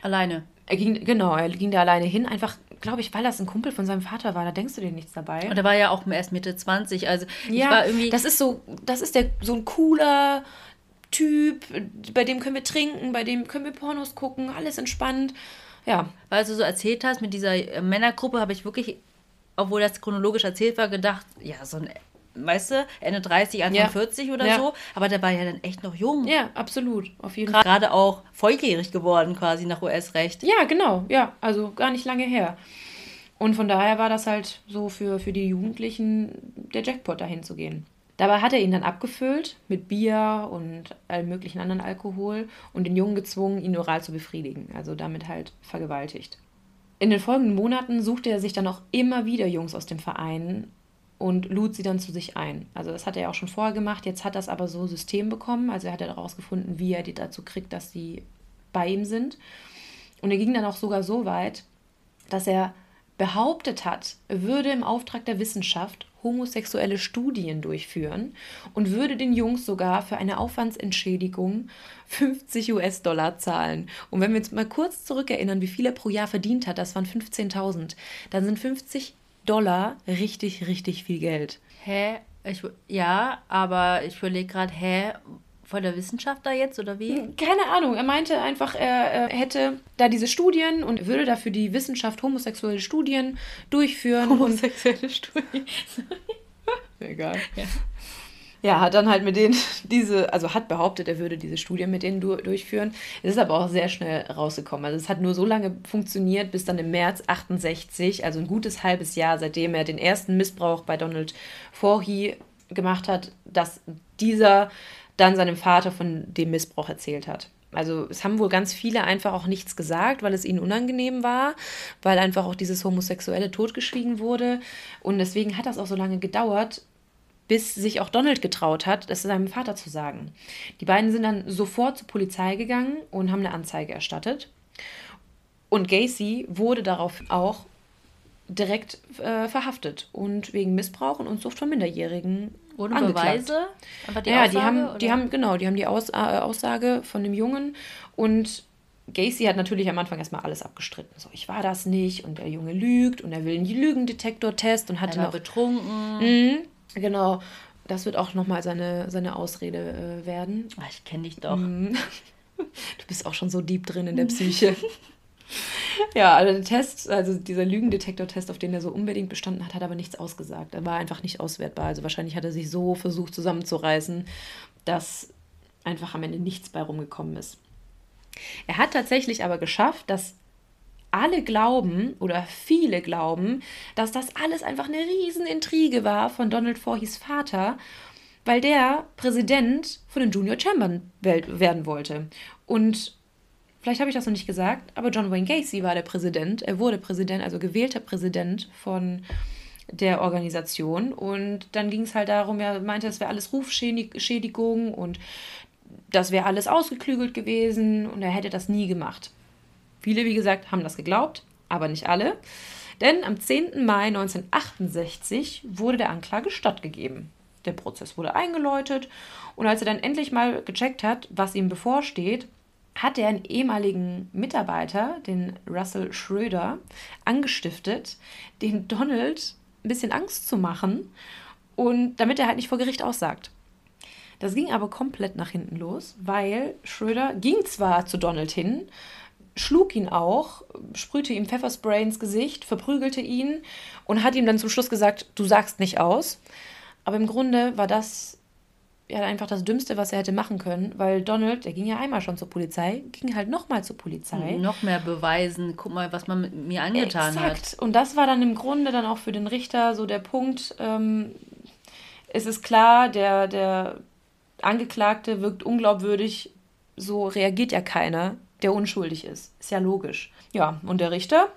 Alleine. Er ging, genau, er ging da alleine hin, einfach, glaube ich, weil das ein Kumpel von seinem Vater war, da denkst du dir nichts dabei. Und er war ja auch erst Mitte 20, also ja, war irgendwie. Das ist so, das ist der so ein cooler Typ, bei dem können wir trinken, bei dem können wir Pornos gucken, alles entspannt. Ja. Weil du so erzählt hast, mit dieser Männergruppe habe ich wirklich obwohl das chronologisch erzählt war, gedacht, ja, so ein, weißt du, Ende 30, Anfang ja. 40 oder ja. so. Aber der war ja dann echt noch jung. Ja, absolut. Auf jeden Fall. Gerade auch volljährig geworden, quasi nach US-Recht. Ja, genau. Ja, also gar nicht lange her. Und von daher war das halt so für, für die Jugendlichen der Jackpot, dahin zu gehen. Dabei hat er ihn dann abgefüllt mit Bier und allem möglichen anderen Alkohol und den Jungen gezwungen, ihn oral zu befriedigen. Also damit halt vergewaltigt. In den folgenden Monaten suchte er sich dann auch immer wieder Jungs aus dem Verein und lud sie dann zu sich ein. Also das hat er ja auch schon vorher gemacht, jetzt hat es aber so System bekommen, also er hat herausgefunden, wie er die dazu kriegt, dass sie bei ihm sind. Und er ging dann auch sogar so weit, dass er behauptet hat, würde im Auftrag der Wissenschaft homosexuelle Studien durchführen und würde den Jungs sogar für eine Aufwandsentschädigung 50 US-Dollar zahlen. Und wenn wir uns mal kurz zurückerinnern, wie viel er pro Jahr verdient hat, das waren 15.000, dann sind 50 Dollar richtig, richtig viel Geld. Hä? Ich, ja, aber ich überlege gerade, hä, von der Wissenschaft da jetzt oder wie? Hm, keine Ahnung. Er meinte einfach, er, er hätte da diese Studien und würde dafür die Wissenschaft homosexuelle Studien durchführen. Homosexuelle Studien. Egal. Ja. ja, hat dann halt mit denen diese, also hat behauptet, er würde diese Studien mit denen du durchführen. Es ist aber auch sehr schnell rausgekommen. Also es hat nur so lange funktioniert, bis dann im März 68, also ein gutes halbes Jahr, seitdem er den ersten Missbrauch bei Donald Forhey gemacht hat, dass dieser dann seinem Vater von dem Missbrauch erzählt hat. Also es haben wohl ganz viele einfach auch nichts gesagt, weil es ihnen unangenehm war, weil einfach auch dieses Homosexuelle totgeschwiegen wurde. Und deswegen hat das auch so lange gedauert, bis sich auch Donald getraut hat, das seinem Vater zu sagen. Die beiden sind dann sofort zur Polizei gegangen und haben eine Anzeige erstattet. Und Gacy wurde darauf auch direkt äh, verhaftet und wegen Missbrauch und Unzucht von Minderjährigen Ohne angeklagt. Beweise? Aber die ja, Aussage, die haben, oder? die haben, genau, die haben die Aus, äh, Aussage von dem Jungen und Gacy hat natürlich am Anfang erstmal alles abgestritten. So, ich war das nicht und der Junge lügt und er will einen Lügendetektor-Test und hat er war noch betrunken. Mh, genau, das wird auch nochmal seine, seine Ausrede äh, werden. Ach, ich kenne dich doch. Mhm. Du bist auch schon so deep drin in der Psyche. ja, also der Test, also dieser Lügendetektor-Test, auf den er so unbedingt bestanden hat, hat aber nichts ausgesagt. Er war einfach nicht auswertbar. Also wahrscheinlich hat er sich so versucht zusammenzureißen, dass einfach am Ende nichts bei rumgekommen ist. Er hat tatsächlich aber geschafft, dass alle glauben oder viele glauben, dass das alles einfach eine Riesenintrige war von Donald Voorhees Vater, weil der Präsident von den Junior Chambern werden wollte. Und vielleicht habe ich das noch nicht gesagt, aber John Wayne Gacy war der Präsident. Er wurde Präsident, also gewählter Präsident von der Organisation. Und dann ging es halt darum, er meinte, das wäre alles Rufschädigung und das wäre alles ausgeklügelt gewesen und er hätte das nie gemacht. Viele, wie gesagt, haben das geglaubt, aber nicht alle. Denn am 10. Mai 1968 wurde der Anklage stattgegeben. Der Prozess wurde eingeläutet und als er dann endlich mal gecheckt hat, was ihm bevorsteht, hat er einen ehemaligen Mitarbeiter, den Russell Schröder, angestiftet, den Donald ein bisschen Angst zu machen und damit er halt nicht vor Gericht aussagt. Das ging aber komplett nach hinten los, weil Schröder ging zwar zu Donald hin, schlug ihn auch, sprühte ihm Pfefferspray ins Gesicht, verprügelte ihn und hat ihm dann zum Schluss gesagt, du sagst nicht aus. Aber im Grunde war das ja einfach das Dümmste, was er hätte machen können, weil Donald, der ging ja einmal schon zur Polizei, ging halt nochmal zur Polizei. Und noch mehr beweisen, guck mal, was man mit mir angetan Exakt. hat. Und das war dann im Grunde dann auch für den Richter so der Punkt, ähm, es ist klar, der, der Angeklagte wirkt unglaubwürdig, so reagiert ja keiner, der unschuldig ist. Ist ja logisch. Ja, und der Richter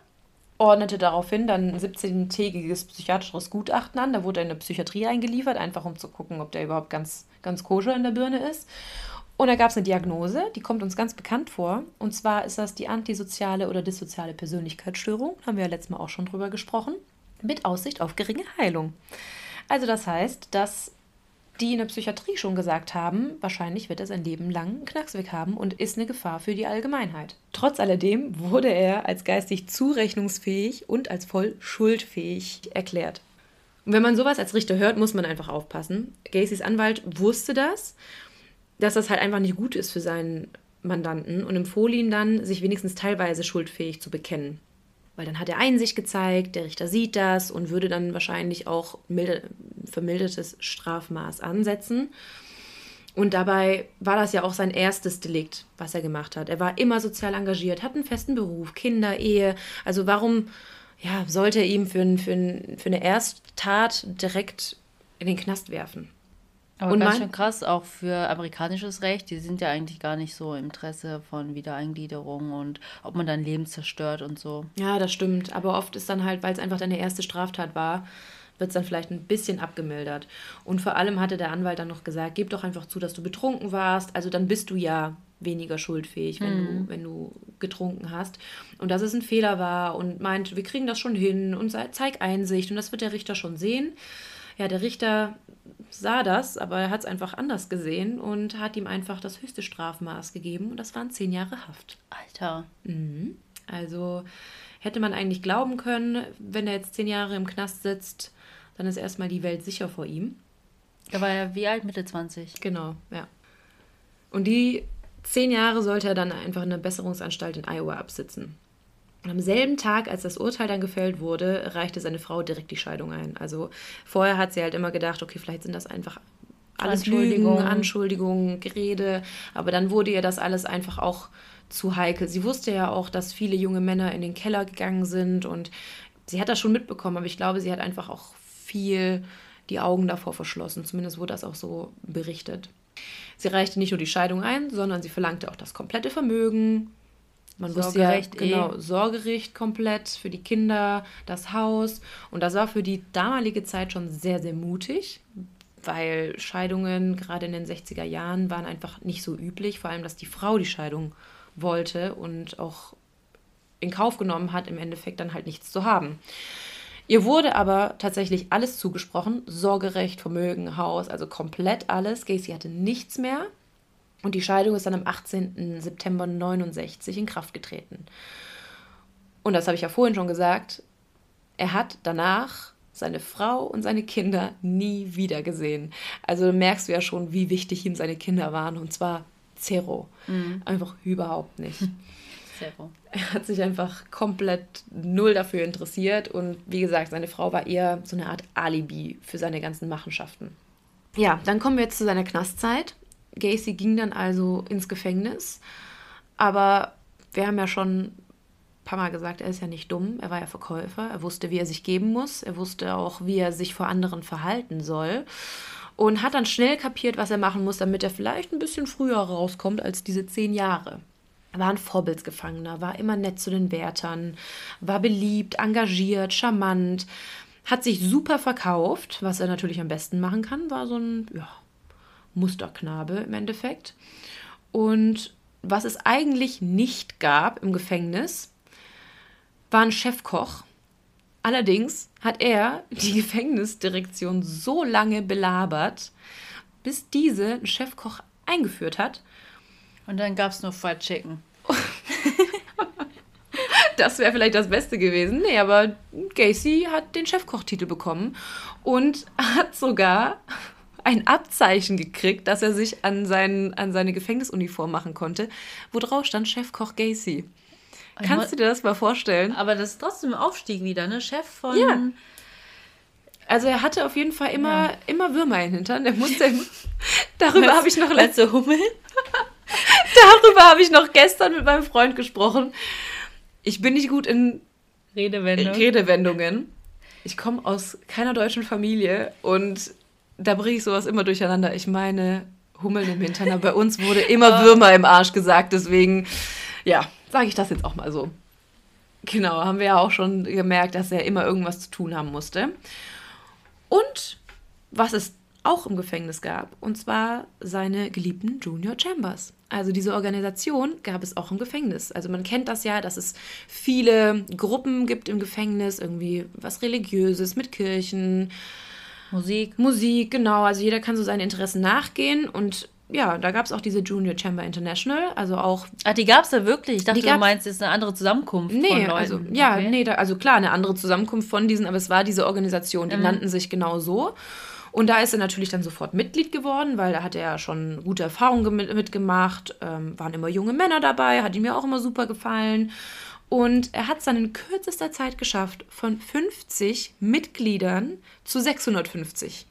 ordnete daraufhin dann ein 17-tägiges psychiatrisches Gutachten an. Da wurde er in eine Psychiatrie eingeliefert, einfach um zu gucken, ob der überhaupt ganz, ganz koscher in der Birne ist. Und da gab es eine Diagnose, die kommt uns ganz bekannt vor. Und zwar ist das die antisoziale oder dissoziale Persönlichkeitsstörung. Haben wir ja letztes Mal auch schon drüber gesprochen. Mit Aussicht auf geringe Heilung. Also das heißt, dass die in der Psychiatrie schon gesagt haben, wahrscheinlich wird er sein Leben lang einen Knacksweg haben und ist eine Gefahr für die Allgemeinheit. Trotz alledem wurde er als geistig zurechnungsfähig und als voll schuldfähig erklärt. Und wenn man sowas als Richter hört, muss man einfach aufpassen. Gacys Anwalt wusste das, dass das halt einfach nicht gut ist für seinen Mandanten und empfohlen ihn dann, sich wenigstens teilweise schuldfähig zu bekennen weil dann hat er Einsicht gezeigt, der Richter sieht das und würde dann wahrscheinlich auch milde, vermildertes Strafmaß ansetzen. Und dabei war das ja auch sein erstes Delikt, was er gemacht hat. Er war immer sozial engagiert, hat einen festen Beruf, Kinder, Ehe. Also warum ja, sollte er ihm für, für, für eine Ersttat direkt in den Knast werfen? Aber und ganz schön krass, auch für amerikanisches Recht, die sind ja eigentlich gar nicht so im Interesse von Wiedereingliederung und ob man dann Leben zerstört und so. Ja, das stimmt. Aber oft ist dann halt, weil es einfach deine erste Straftat war, wird es dann vielleicht ein bisschen abgemildert. Und vor allem hatte der Anwalt dann noch gesagt, gib doch einfach zu, dass du betrunken warst. Also dann bist du ja weniger schuldfähig, wenn, mhm. du, wenn du getrunken hast. Und dass es ein Fehler war und meint, wir kriegen das schon hin und zeig Einsicht und das wird der Richter schon sehen. Ja, der Richter sah das, aber er hat es einfach anders gesehen und hat ihm einfach das höchste Strafmaß gegeben und das waren zehn Jahre Haft. Alter. Mhm. Also hätte man eigentlich glauben können, wenn er jetzt zehn Jahre im Knast sitzt, dann ist erstmal die Welt sicher vor ihm. Er war ja wie alt? Mitte 20. Genau, ja. Und die zehn Jahre sollte er dann einfach in einer Besserungsanstalt in Iowa absitzen. Und am selben Tag, als das Urteil dann gefällt wurde, reichte seine Frau direkt die Scheidung ein. Also vorher hat sie halt immer gedacht, okay, vielleicht sind das einfach alles Anschuldigungen, Anschuldigungen, Gerede. Aber dann wurde ihr das alles einfach auch zu heikel. Sie wusste ja auch, dass viele junge Männer in den Keller gegangen sind und sie hat das schon mitbekommen, aber ich glaube, sie hat einfach auch viel die Augen davor verschlossen. Zumindest wurde das auch so berichtet. Sie reichte nicht nur die Scheidung ein, sondern sie verlangte auch das komplette Vermögen. Man wusste ja, genau, eh. Sorgerecht komplett für die Kinder, das Haus. Und das war für die damalige Zeit schon sehr, sehr mutig, weil Scheidungen gerade in den 60er Jahren waren einfach nicht so üblich, vor allem, dass die Frau die Scheidung wollte und auch in Kauf genommen hat, im Endeffekt dann halt nichts zu haben. Ihr wurde aber tatsächlich alles zugesprochen: Sorgerecht, Vermögen, Haus, also komplett alles. Gacy hatte nichts mehr. Und die Scheidung ist dann am 18. September 69 in Kraft getreten. Und das habe ich ja vorhin schon gesagt. Er hat danach seine Frau und seine Kinder nie wieder gesehen. Also merkst du ja schon, wie wichtig ihm seine Kinder waren. Und zwar zero. Mhm. Einfach überhaupt nicht. Zero. Er hat sich einfach komplett null dafür interessiert. Und wie gesagt, seine Frau war eher so eine Art Alibi für seine ganzen Machenschaften. Ja, dann kommen wir jetzt zu seiner Knastzeit. Gacy ging dann also ins Gefängnis. Aber wir haben ja schon paar Mal gesagt, er ist ja nicht dumm, er war ja Verkäufer, er wusste, wie er sich geben muss, er wusste auch, wie er sich vor anderen verhalten soll. Und hat dann schnell kapiert, was er machen muss, damit er vielleicht ein bisschen früher rauskommt als diese zehn Jahre. Er war ein Vorbildsgefangener, war immer nett zu den Wärtern, war beliebt, engagiert, charmant, hat sich super verkauft, was er natürlich am besten machen kann, war so ein ja, Musterknabe im Endeffekt. Und was es eigentlich nicht gab im Gefängnis, war ein Chefkoch. Allerdings hat er die Gefängnisdirektion so lange belabert, bis diese einen Chefkoch eingeführt hat. Und dann gab es nur Fried Chicken. das wäre vielleicht das Beste gewesen. Nee, aber Gacy hat den Chefkochtitel bekommen und hat sogar ein Abzeichen gekriegt, dass er sich an, sein, an seine Gefängnisuniform machen konnte, wo drauf stand Chefkoch Gacy. Kannst du dir das mal vorstellen? Aber das ist trotzdem ein Aufstieg wieder, ne? Chef von. Ja. Also er hatte auf jeden Fall immer, ja. immer Würmer in den Hintern. Der musste. darüber habe ich noch letzte Hummel. darüber habe ich noch gestern mit meinem Freund gesprochen. Ich bin nicht gut in Redewendung. Redewendungen. Ich komme aus keiner deutschen Familie und da bringe ich sowas immer durcheinander. Ich meine, Hummeln im Hintern, aber bei uns wurde immer Würmer im Arsch gesagt, deswegen, ja, sage ich das jetzt auch mal so. Genau, haben wir ja auch schon gemerkt, dass er immer irgendwas zu tun haben musste. Und was es auch im Gefängnis gab, und zwar seine geliebten Junior Chambers. Also diese Organisation gab es auch im Gefängnis. Also man kennt das ja, dass es viele Gruppen gibt im Gefängnis, irgendwie was Religiöses mit Kirchen. Musik. Musik, genau. Also jeder kann so seinen Interessen nachgehen und ja, da gab es auch diese Junior Chamber International, also auch. Ah, die gab es da wirklich? Ich dachte, du meinst jetzt eine andere Zusammenkunft nee, von Leuten. Also, ja, okay. nee, da, also klar, eine andere Zusammenkunft von diesen, aber es war diese Organisation, die mhm. nannten sich genau so. Und da ist er natürlich dann sofort Mitglied geworden, weil da hat er ja schon gute Erfahrungen mitgemacht, ähm, waren immer junge Männer dabei, hat ihm ja auch immer super gefallen. Und er hat es dann in kürzester Zeit geschafft, von 50 Mitgliedern zu 650.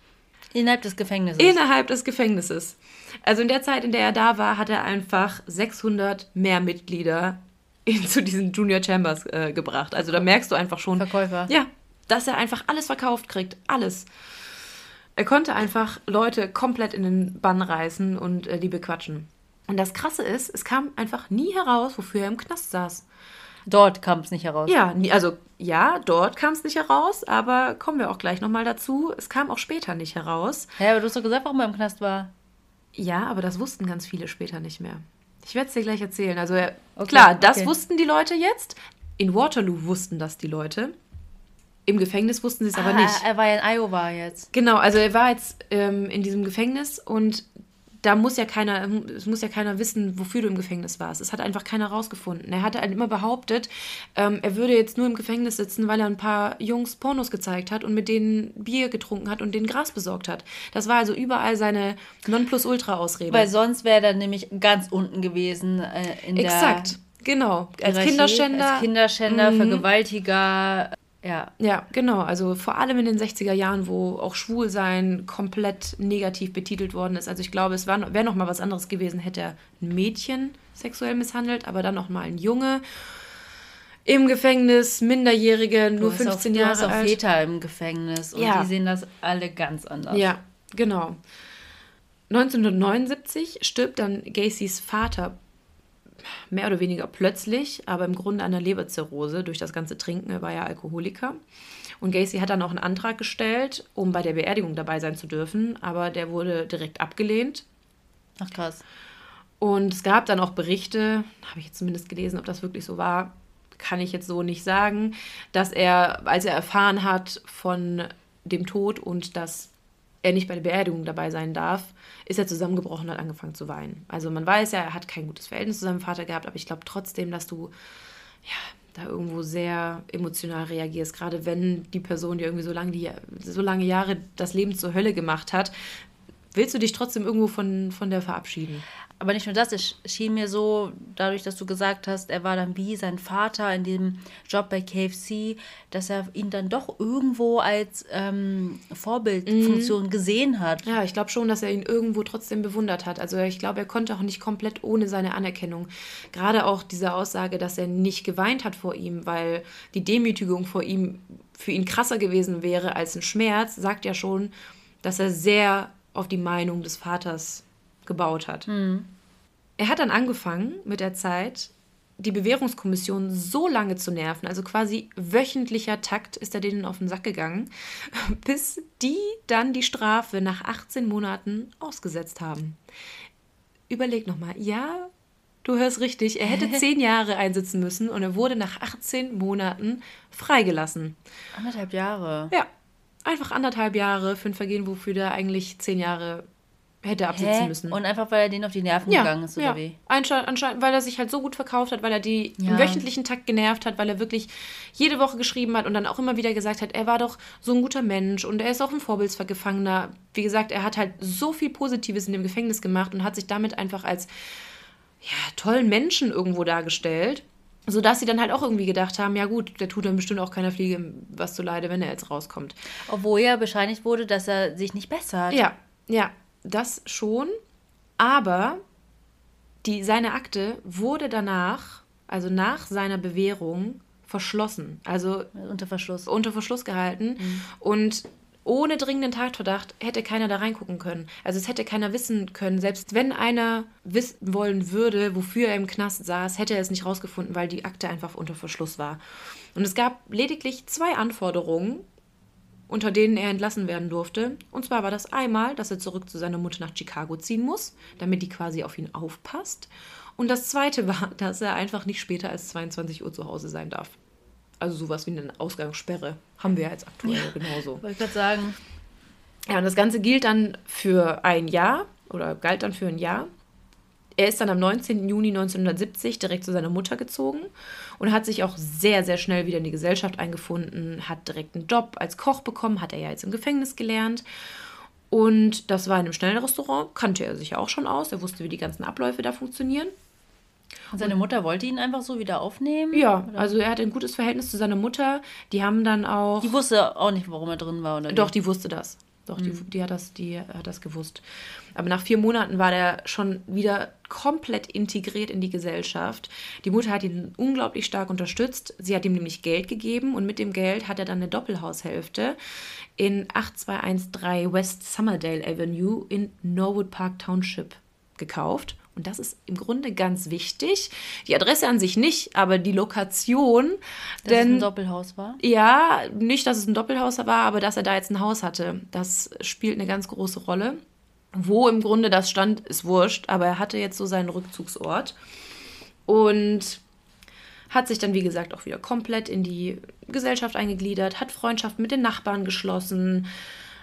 Innerhalb des Gefängnisses. Innerhalb des Gefängnisses. Also in der Zeit, in der er da war, hat er einfach 600 mehr Mitglieder in, zu diesen Junior Chambers äh, gebracht. Also da merkst du einfach schon. Verkäufer. Ja, dass er einfach alles verkauft kriegt. Alles. Er konnte einfach Leute komplett in den Bann reißen und äh, die bequatschen. Und das Krasse ist, es kam einfach nie heraus, wofür er im Knast saß. Dort kam es nicht heraus. Ja, also ja, dort kam es nicht heraus, aber kommen wir auch gleich nochmal dazu. Es kam auch später nicht heraus. Ja, aber du hast doch gesagt, warum er im Knast war. Ja, aber das wussten ganz viele später nicht mehr. Ich werde es dir gleich erzählen. Also okay, klar, das okay. wussten die Leute jetzt. In Waterloo wussten das die Leute. Im Gefängnis wussten sie es ah, aber nicht. Er war ja in Iowa jetzt. Genau, also er war jetzt ähm, in diesem Gefängnis und da muss ja keiner, es muss ja keiner wissen, wofür du im Gefängnis warst. Es hat einfach keiner rausgefunden. Er hatte halt immer behauptet, ähm, er würde jetzt nur im Gefängnis sitzen, weil er ein paar Jungs Pornos gezeigt hat und mit denen Bier getrunken hat und denen Gras besorgt hat. Das war also überall seine Nonplusultra-Ausrede. Weil sonst wäre er nämlich ganz unten gewesen äh, in Exakt. der Exakt, genau. Als Kinderschänder. Als Kinderschänder, mhm. Vergewaltiger, ja. Ja, genau. Also vor allem in den 60er Jahren, wo auch Schwulsein komplett negativ betitelt worden ist. Also ich glaube, es wäre noch mal was anderes gewesen, hätte er ein Mädchen sexuell misshandelt, aber dann noch mal ein Junge. im Gefängnis, Minderjährige, nur 15 auch, Jahre alt. Du hast auch Väter im Gefängnis und ja. die sehen das alle ganz anders. Ja, genau. 1979 stirbt dann Gacys Vater mehr oder weniger plötzlich, aber im Grunde an der Leberzirrhose durch das ganze Trinken. Er war ja Alkoholiker. Und Gacy hat dann auch einen Antrag gestellt, um bei der Beerdigung dabei sein zu dürfen, aber der wurde direkt abgelehnt. Ach krass. Und es gab dann auch Berichte, habe ich jetzt zumindest gelesen, ob das wirklich so war, kann ich jetzt so nicht sagen, dass er, als er erfahren hat von dem Tod und dass er nicht bei der Beerdigung dabei sein darf, ist er zusammengebrochen und hat angefangen zu weinen. Also man weiß ja, er hat kein gutes Verhältnis zu seinem Vater gehabt, aber ich glaube trotzdem, dass du ja, da irgendwo sehr emotional reagierst, gerade wenn die Person dir irgendwie so lange, die, so lange Jahre das Leben zur Hölle gemacht hat, willst du dich trotzdem irgendwo von, von der verabschieden aber nicht nur das, es schien mir so, dadurch, dass du gesagt hast, er war dann wie sein Vater in dem Job bei KFC, dass er ihn dann doch irgendwo als ähm, Vorbildfunktion mhm. gesehen hat. Ja, ich glaube schon, dass er ihn irgendwo trotzdem bewundert hat. Also ich glaube, er konnte auch nicht komplett ohne seine Anerkennung. Gerade auch diese Aussage, dass er nicht geweint hat vor ihm, weil die Demütigung vor ihm für ihn krasser gewesen wäre als ein Schmerz, sagt ja schon, dass er sehr auf die Meinung des Vaters gebaut hat. Mhm. Er hat dann angefangen mit der Zeit, die Bewährungskommission so lange zu nerven, also quasi wöchentlicher Takt ist er denen auf den Sack gegangen, bis die dann die Strafe nach 18 Monaten ausgesetzt haben. Überleg nochmal, ja, du hörst richtig, er hätte 10 Jahre einsitzen müssen und er wurde nach 18 Monaten freigelassen. Anderthalb Jahre. Ja, einfach anderthalb Jahre für ein Vergehen, wofür der eigentlich 10 Jahre hätte absitzen Hä? müssen. Und einfach, weil er denen auf die Nerven ja, gegangen ist, oder ja. wie? Anscheinend, weil er sich halt so gut verkauft hat, weil er die ja. im wöchentlichen Takt genervt hat, weil er wirklich jede Woche geschrieben hat und dann auch immer wieder gesagt hat, er war doch so ein guter Mensch und er ist auch ein Vorbildsgefangener. Wie gesagt, er hat halt so viel Positives in dem Gefängnis gemacht und hat sich damit einfach als ja, tollen Menschen irgendwo dargestellt. Sodass sie dann halt auch irgendwie gedacht haben, ja gut, der tut dann bestimmt auch keiner Fliege was zu leide, wenn er jetzt rauskommt. Obwohl ja bescheinigt wurde, dass er sich nicht bessert. Ja, ja das schon, aber die, seine Akte wurde danach, also nach seiner Bewährung, verschlossen. Also unter Verschluss. Unter Verschluss gehalten. Mhm. Und ohne dringenden Tatverdacht hätte keiner da reingucken können. Also es hätte keiner wissen können. Selbst wenn einer wissen wollen würde, wofür er im Knast saß, hätte er es nicht rausgefunden, weil die Akte einfach unter Verschluss war. Und es gab lediglich zwei Anforderungen unter denen er entlassen werden durfte. Und zwar war das einmal, dass er zurück zu seiner Mutter nach Chicago ziehen muss, damit die quasi auf ihn aufpasst. Und das zweite war, dass er einfach nicht später als 22 Uhr zu Hause sein darf. Also sowas wie eine Ausgangssperre haben wir ja jetzt aktuell ja, genauso. Wollte ich gerade sagen. Ja, und das Ganze gilt dann für ein Jahr oder galt dann für ein Jahr. Er ist dann am 19. Juni 1970 direkt zu seiner Mutter gezogen und hat sich auch sehr, sehr schnell wieder in die Gesellschaft eingefunden, hat direkt einen Job als Koch bekommen, hat er ja jetzt im Gefängnis gelernt. Und das war in einem Schnellrestaurant, kannte er sich ja auch schon aus, er wusste, wie die ganzen Abläufe da funktionieren. Und seine Mutter wollte ihn einfach so wieder aufnehmen? Ja, oder? also er hatte ein gutes Verhältnis zu seiner Mutter. Die haben dann auch. Die wusste auch nicht, warum er drin war, oder? Doch, die wusste das. Doch, die, mhm. die, hat das, die hat das gewusst. Aber nach vier Monaten war der schon wieder komplett integriert in die Gesellschaft. Die Mutter hat ihn unglaublich stark unterstützt. Sie hat ihm nämlich Geld gegeben und mit dem Geld hat er dann eine Doppelhaushälfte in 8213 West Summerdale Avenue in Norwood Park Township gekauft. Und das ist im Grunde ganz wichtig. Die Adresse an sich nicht, aber die Lokation. Dass denn, es ein Doppelhaus war? Ja, nicht, dass es ein Doppelhaus war, aber dass er da jetzt ein Haus hatte. Das spielt eine ganz große Rolle. Wo im Grunde das stand, ist wurscht, aber er hatte jetzt so seinen Rückzugsort. Und hat sich dann, wie gesagt, auch wieder komplett in die Gesellschaft eingegliedert, hat Freundschaften mit den Nachbarn geschlossen,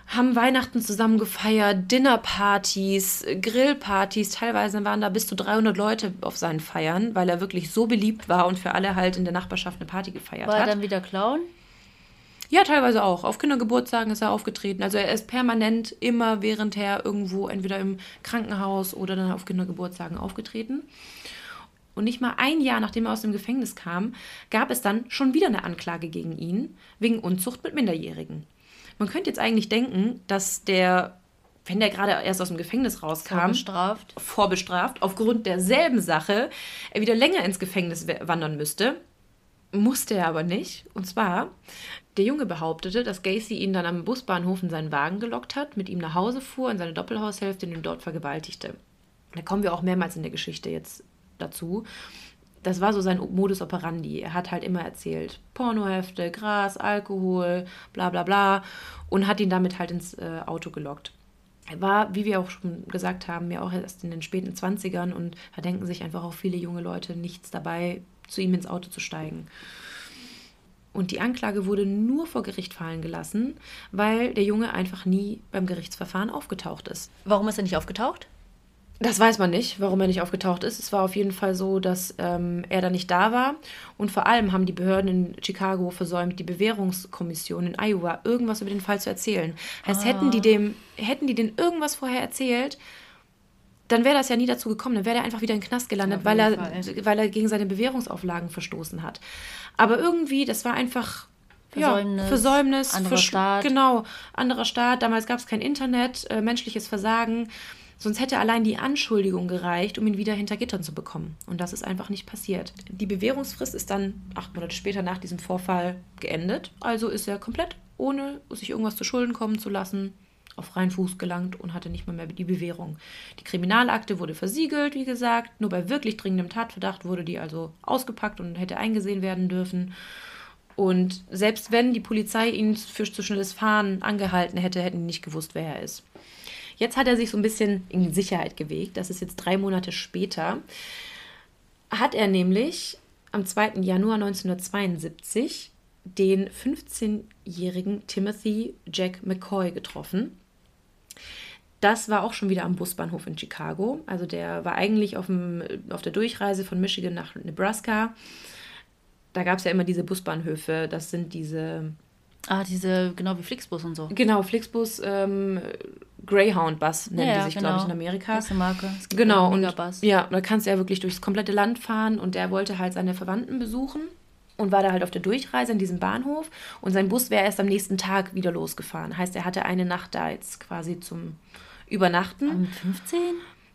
haben Weihnachten zusammen gefeiert, Dinnerpartys, Grillpartys. Teilweise waren da bis zu 300 Leute auf seinen Feiern, weil er wirklich so beliebt war und für alle halt in der Nachbarschaft eine Party gefeiert war hat. War er dann wieder Clown? Ja, teilweise auch. Auf Kindergeburtstagen ist er aufgetreten. Also er ist permanent immer währendher irgendwo entweder im Krankenhaus oder dann auf Kindergeburtstagen aufgetreten. Und nicht mal ein Jahr nachdem er aus dem Gefängnis kam, gab es dann schon wieder eine Anklage gegen ihn wegen Unzucht mit Minderjährigen. Man könnte jetzt eigentlich denken, dass der, wenn der gerade erst aus dem Gefängnis rauskam, vorbestraft, vorbestraft aufgrund derselben Sache, er wieder länger ins Gefängnis wandern müsste. Musste er aber nicht. Und zwar, der Junge behauptete, dass Gacy ihn dann am Busbahnhof in seinen Wagen gelockt hat, mit ihm nach Hause fuhr, in seine Doppelhaushälfte und ihn dort vergewaltigte. Da kommen wir auch mehrmals in der Geschichte jetzt dazu. Das war so sein Modus operandi. Er hat halt immer erzählt, Pornohefte, Gras, Alkohol, bla bla bla und hat ihn damit halt ins äh, Auto gelockt. Er war, wie wir auch schon gesagt haben, ja auch erst in den späten 20ern und da denken sich einfach auch viele junge Leute nichts dabei, zu ihm ins Auto zu steigen. Und die Anklage wurde nur vor Gericht fallen gelassen, weil der Junge einfach nie beim Gerichtsverfahren aufgetaucht ist. Warum ist er nicht aufgetaucht? Das weiß man nicht, warum er nicht aufgetaucht ist. Es war auf jeden Fall so, dass ähm, er da nicht da war. Und vor allem haben die Behörden in Chicago versäumt, die Bewährungskommission in Iowa irgendwas über den Fall zu erzählen. Heißt, ah. hätten die dem, hätten die denen irgendwas vorher erzählt, dann wäre das ja nie dazu gekommen. Dann wäre er einfach wieder in den Knast gelandet, weil er, weil er gegen seine Bewährungsauflagen verstoßen hat. Aber irgendwie, das war einfach Versäumnis, ja, Versäumnis anderer Staat. Genau, anderer Staat. Damals gab es kein Internet, äh, menschliches Versagen. Sonst hätte allein die Anschuldigung gereicht, um ihn wieder hinter Gittern zu bekommen. Und das ist einfach nicht passiert. Die Bewährungsfrist ist dann acht Monate später nach diesem Vorfall geendet. Also ist er komplett, ohne sich irgendwas zu Schulden kommen zu lassen, auf freien Fuß gelangt und hatte nicht mal mehr die Bewährung. Die Kriminalakte wurde versiegelt, wie gesagt. Nur bei wirklich dringendem Tatverdacht wurde die also ausgepackt und hätte eingesehen werden dürfen. Und selbst wenn die Polizei ihn für zu schnelles Fahren angehalten hätte, hätten die nicht gewusst, wer er ist. Jetzt hat er sich so ein bisschen in Sicherheit gewegt. Das ist jetzt drei Monate später. Hat er nämlich am 2. Januar 1972 den 15-jährigen Timothy Jack McCoy getroffen. Das war auch schon wieder am Busbahnhof in Chicago. Also der war eigentlich auf, dem, auf der Durchreise von Michigan nach Nebraska. Da gab es ja immer diese Busbahnhöfe. Das sind diese. Ah, diese, genau wie Flixbus und so. Genau, Flixbus, ähm, Greyhound-Bus nennen ja, die sich, genau. glaube ich, in Amerika. Das ist eine Marke. Genau, und ja, da kannst du ja wirklich durchs komplette Land fahren und der wollte halt seine Verwandten besuchen und war da halt auf der Durchreise in diesem Bahnhof und sein Bus wäre erst am nächsten Tag wieder losgefahren. Heißt, er hatte eine Nacht da jetzt quasi zum Übernachten. Am 15?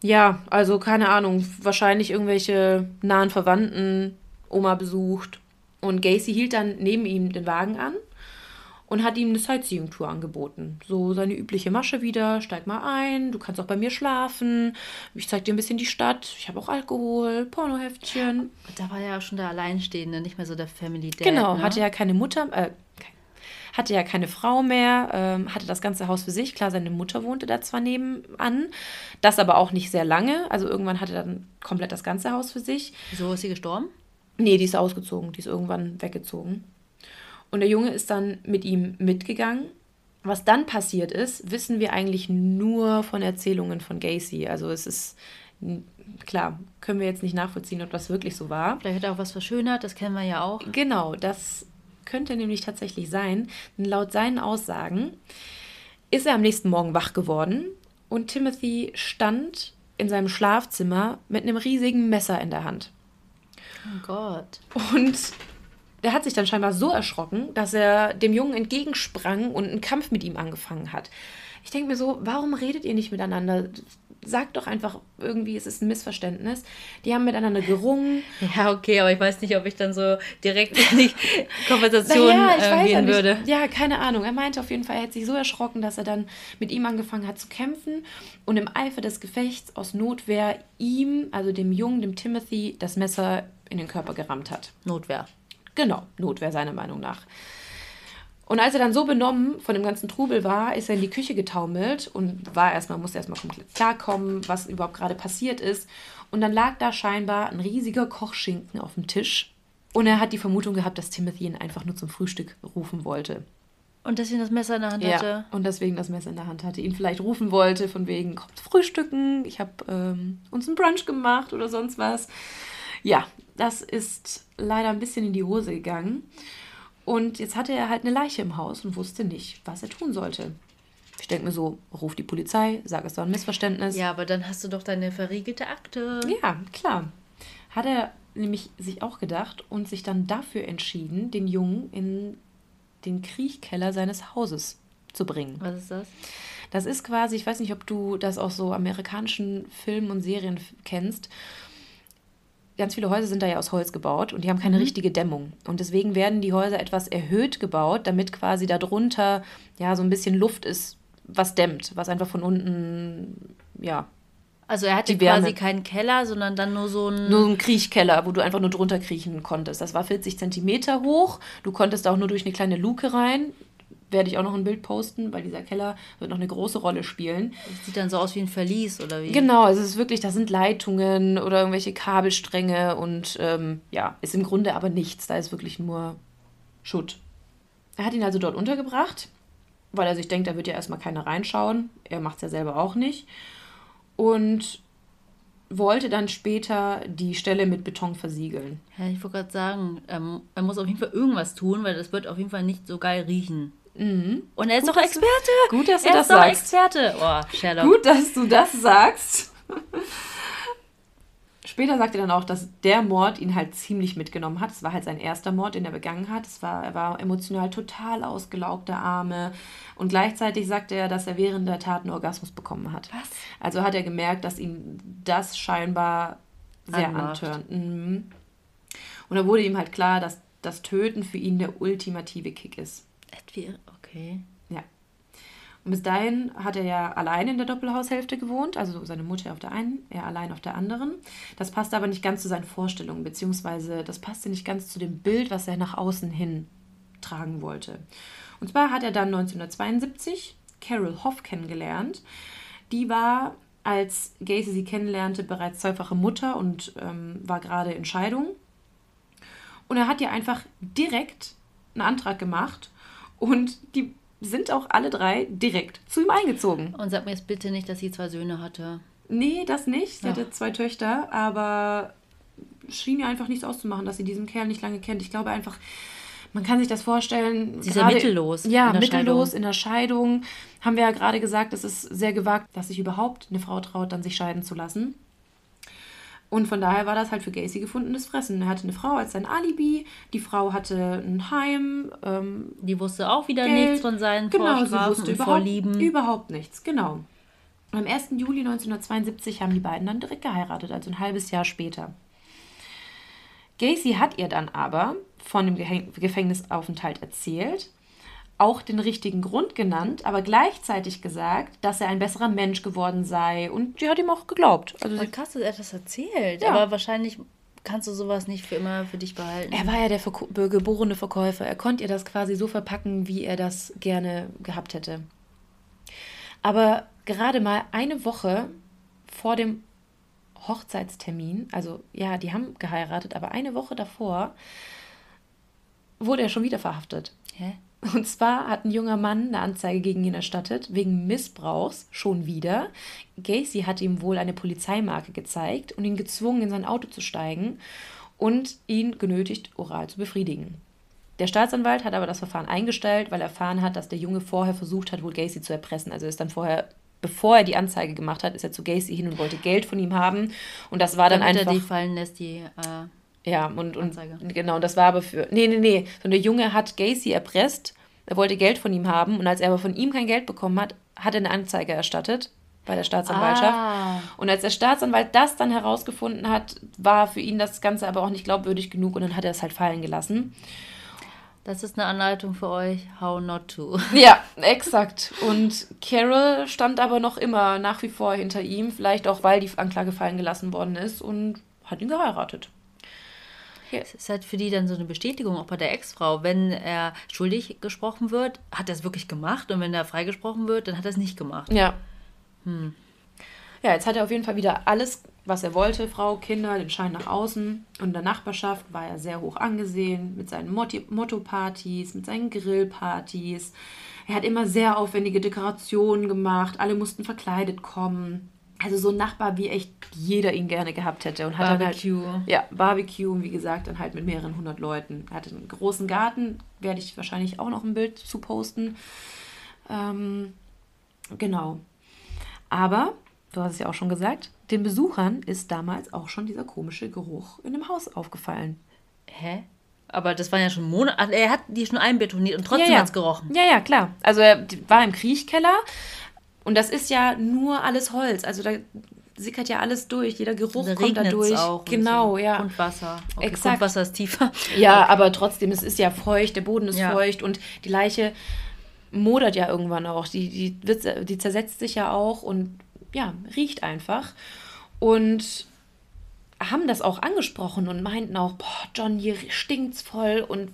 Ja, also keine Ahnung, wahrscheinlich irgendwelche nahen Verwandten, Oma besucht. Und Gacy hielt dann neben ihm den Wagen an und hat ihm eine Sightseeing-Tour angeboten. So seine übliche Masche wieder, steig mal ein, du kannst auch bei mir schlafen, ich zeig dir ein bisschen die Stadt, ich habe auch Alkohol, Pornoheftchen. Da war ja schon der Alleinstehende, nicht mehr so der Family Dad. Genau, ne? hatte ja keine Mutter, äh, hatte ja keine Frau mehr, ähm, hatte das ganze Haus für sich. Klar, seine Mutter wohnte da zwar nebenan, das aber auch nicht sehr lange. Also irgendwann hatte er dann komplett das ganze Haus für sich. Wieso ist sie gestorben? Nee, die ist ausgezogen, die ist irgendwann weggezogen. Und der Junge ist dann mit ihm mitgegangen. Was dann passiert ist, wissen wir eigentlich nur von Erzählungen von Gacy. Also es ist klar, können wir jetzt nicht nachvollziehen, ob das wirklich so war. Vielleicht hat er auch was verschönert, das kennen wir ja auch. Genau, das könnte nämlich tatsächlich sein. Denn laut seinen Aussagen ist er am nächsten Morgen wach geworden und Timothy stand in seinem Schlafzimmer mit einem riesigen Messer in der Hand. Oh Gott. Und der hat sich dann scheinbar so erschrocken, dass er dem Jungen entgegensprang und einen Kampf mit ihm angefangen hat. Ich denke mir so, warum redet ihr nicht miteinander? Sagt doch einfach irgendwie, es ist ein Missverständnis. Die haben miteinander gerungen. Ja, okay, aber ich weiß nicht, ob ich dann so direkt in die Konversation naja, äh, gehen ja würde. Ja, keine Ahnung. Er meinte auf jeden Fall, er hat sich so erschrocken, dass er dann mit ihm angefangen hat zu kämpfen und im Eifer des Gefechts aus Notwehr ihm, also dem Jungen, dem Timothy, das Messer in den Körper gerammt hat. Notwehr. Genau, Notwehr seiner Meinung nach. Und als er dann so benommen von dem ganzen Trubel war, ist er in die Küche getaumelt und war erstmal, musste erstmal komplett klarkommen, was überhaupt gerade passiert ist. Und dann lag da scheinbar ein riesiger Kochschinken auf dem Tisch. Und er hat die Vermutung gehabt, dass Timothy ihn einfach nur zum Frühstück rufen wollte. Und deswegen das Messer in der Hand ja, hatte. Und deswegen das Messer in der Hand hatte. Ihn vielleicht rufen wollte, von wegen, kommt frühstücken, ich habe ähm, uns einen Brunch gemacht oder sonst was. Ja, das ist leider ein bisschen in die Hose gegangen. Und jetzt hatte er halt eine Leiche im Haus und wusste nicht, was er tun sollte. Ich denke mir so, ruf die Polizei, sag es war ein Missverständnis. Ja, aber dann hast du doch deine verriegelte Akte. Ja, klar. Hat er nämlich sich auch gedacht und sich dann dafür entschieden, den Jungen in den Kriechkeller seines Hauses zu bringen. Was ist das? Das ist quasi, ich weiß nicht, ob du das aus so amerikanischen Filmen und Serien kennst ganz viele Häuser sind da ja aus Holz gebaut und die haben keine mhm. richtige Dämmung. Und deswegen werden die Häuser etwas erhöht gebaut, damit quasi darunter ja so ein bisschen Luft ist, was dämmt, was einfach von unten, ja. Also er hatte quasi keinen Keller, sondern dann nur so ein... Nur so ein Kriechkeller, wo du einfach nur drunter kriechen konntest. Das war 40 Zentimeter hoch. Du konntest auch nur durch eine kleine Luke rein werde ich auch noch ein Bild posten, weil dieser Keller wird noch eine große Rolle spielen. Das sieht dann so aus wie ein Verlies oder wie? Genau, also es ist wirklich, da sind Leitungen oder irgendwelche Kabelstränge und ähm, ja, ist im Grunde aber nichts. Da ist wirklich nur Schutt. Er hat ihn also dort untergebracht, weil er sich denkt, da wird ja erstmal keiner reinschauen. Er macht es ja selber auch nicht. Und wollte dann später die Stelle mit Beton versiegeln. Ja, ich wollte gerade sagen, ähm, er muss auf jeden Fall irgendwas tun, weil das wird auf jeden Fall nicht so geil riechen. Mhm. Und er ist gut, doch Experte. Du, gut, dass du er das ist sagst. Doch Experte. Oh, Sherlock. Gut, dass du das sagst. Später sagt er dann auch, dass der Mord ihn halt ziemlich mitgenommen hat. Es war halt sein erster Mord, den er begangen hat. Es war, er war emotional total ausgelaugt, der Arme. Und gleichzeitig sagte er, dass er während der Tat einen Orgasmus bekommen hat. Was? Also hat er gemerkt, dass ihn das scheinbar sehr antörnt. Mhm. Und da wurde ihm halt klar, dass das Töten für ihn der ultimative Kick ist. Okay. Ja. Und bis dahin hat er ja allein in der Doppelhaushälfte gewohnt, also seine Mutter auf der einen, er allein auf der anderen. Das passte aber nicht ganz zu seinen Vorstellungen, beziehungsweise das passte nicht ganz zu dem Bild, was er nach außen hin tragen wollte. Und zwar hat er dann 1972 Carol Hoff kennengelernt. Die war, als Gacy sie kennenlernte, bereits zweifache Mutter und ähm, war gerade in Scheidung. Und er hat ihr einfach direkt einen Antrag gemacht und die sind auch alle drei direkt zu ihm eingezogen. Und sag mir jetzt bitte nicht, dass sie zwei Söhne hatte. Nee, das nicht. Sie Ach. hatte zwei Töchter, aber schien ja einfach nichts auszumachen, dass sie diesen Kerl nicht lange kennt. Ich glaube einfach, man kann sich das vorstellen. Sie ist ja mittellos. Ja, in mittellos Scheidung. in der Scheidung. Haben wir ja gerade gesagt, es ist sehr gewagt, dass sich überhaupt eine Frau traut, dann sich scheiden zu lassen. Und von daher war das halt für Gacy gefundenes Fressen. Er hatte eine Frau als sein Alibi, die Frau hatte ein Heim. Ähm, die wusste auch wieder Geld. nichts von seinen genau, sie wusste überhaupt, Vorlieben. Überhaupt nichts, genau. Am 1. Juli 1972 haben die beiden dann direkt geheiratet, also ein halbes Jahr später. Gacy hat ihr dann aber von dem Gefängnisaufenthalt erzählt auch den richtigen Grund genannt, aber gleichzeitig gesagt, dass er ein besserer Mensch geworden sei. Und sie hat ihm auch geglaubt. Also sie krass, dass er das erzählt. Ja. Aber wahrscheinlich kannst du sowas nicht für immer für dich behalten. Er war ja der Verko geborene Verkäufer. Er konnte ihr das quasi so verpacken, wie er das gerne gehabt hätte. Aber gerade mal eine Woche vor dem Hochzeitstermin, also ja, die haben geheiratet, aber eine Woche davor wurde er schon wieder verhaftet. Hä? Und zwar hat ein junger Mann eine Anzeige gegen ihn erstattet, wegen Missbrauchs, schon wieder. Gacy hat ihm wohl eine Polizeimarke gezeigt und ihn gezwungen, in sein Auto zu steigen und ihn genötigt, oral zu befriedigen. Der Staatsanwalt hat aber das Verfahren eingestellt, weil er erfahren hat, dass der Junge vorher versucht hat, wohl Gacy zu erpressen. Also ist dann vorher, bevor er die Anzeige gemacht hat, ist er zu Gacy hin und wollte Geld von ihm haben. Und das war dann Damit einfach. Er die fallen lässt, die. Äh ja, und, und genau, das war aber für. Nee, nee, nee. So, der Junge hat Gacy erpresst, er wollte Geld von ihm haben und als er aber von ihm kein Geld bekommen hat, hat er eine Anzeige erstattet bei der Staatsanwaltschaft. Ah. Und als der Staatsanwalt das dann herausgefunden hat, war für ihn das Ganze aber auch nicht glaubwürdig genug und dann hat er es halt fallen gelassen. Das ist eine Anleitung für euch, how not to. Ja, exakt. Und Carol stand aber noch immer nach wie vor hinter ihm, vielleicht auch, weil die Anklage fallen gelassen worden ist und hat ihn geheiratet. Es ist halt für die dann so eine Bestätigung, auch bei der Ex-Frau. Wenn er schuldig gesprochen wird, hat er es wirklich gemacht und wenn er freigesprochen wird, dann hat er es nicht gemacht. Ja. Hm. Ja, jetzt hat er auf jeden Fall wieder alles, was er wollte: Frau, Kinder, den Schein nach außen. Und in der Nachbarschaft war er sehr hoch angesehen mit seinen Motto-Partys, mit seinen Grillpartys. Er hat immer sehr aufwendige Dekorationen gemacht. Alle mussten verkleidet kommen also so ein Nachbar, wie echt jeder ihn gerne gehabt hätte. Und hat Barbecue. Dann halt, ja, Barbecue und wie gesagt, dann halt mit mehreren hundert Leuten. Er hatte einen großen Garten, werde ich wahrscheinlich auch noch ein Bild zu posten. Ähm, genau. Aber, du hast es ja auch schon gesagt, den Besuchern ist damals auch schon dieser komische Geruch in dem Haus aufgefallen. Hä? Aber das waren ja schon Monate. Er hat die schon einbetoniert und trotzdem ja, ja. hat es gerochen. Ja, ja, klar. Also er war im Kriechkeller, und das ist ja nur alles Holz. Also da, sickert ja alles durch. Jeder Geruch da kommt da durch. Auch genau, so. ja. Und Wasser. Okay, Exakt. Grundwasser ist tiefer. Ja, okay. aber trotzdem, es ist ja feucht, der Boden ist ja. feucht und die Leiche modert ja irgendwann auch. Die, die, wird, die zersetzt sich ja auch und ja, riecht einfach. Und haben das auch angesprochen und meinten auch, boah, John, hier stinkt's voll und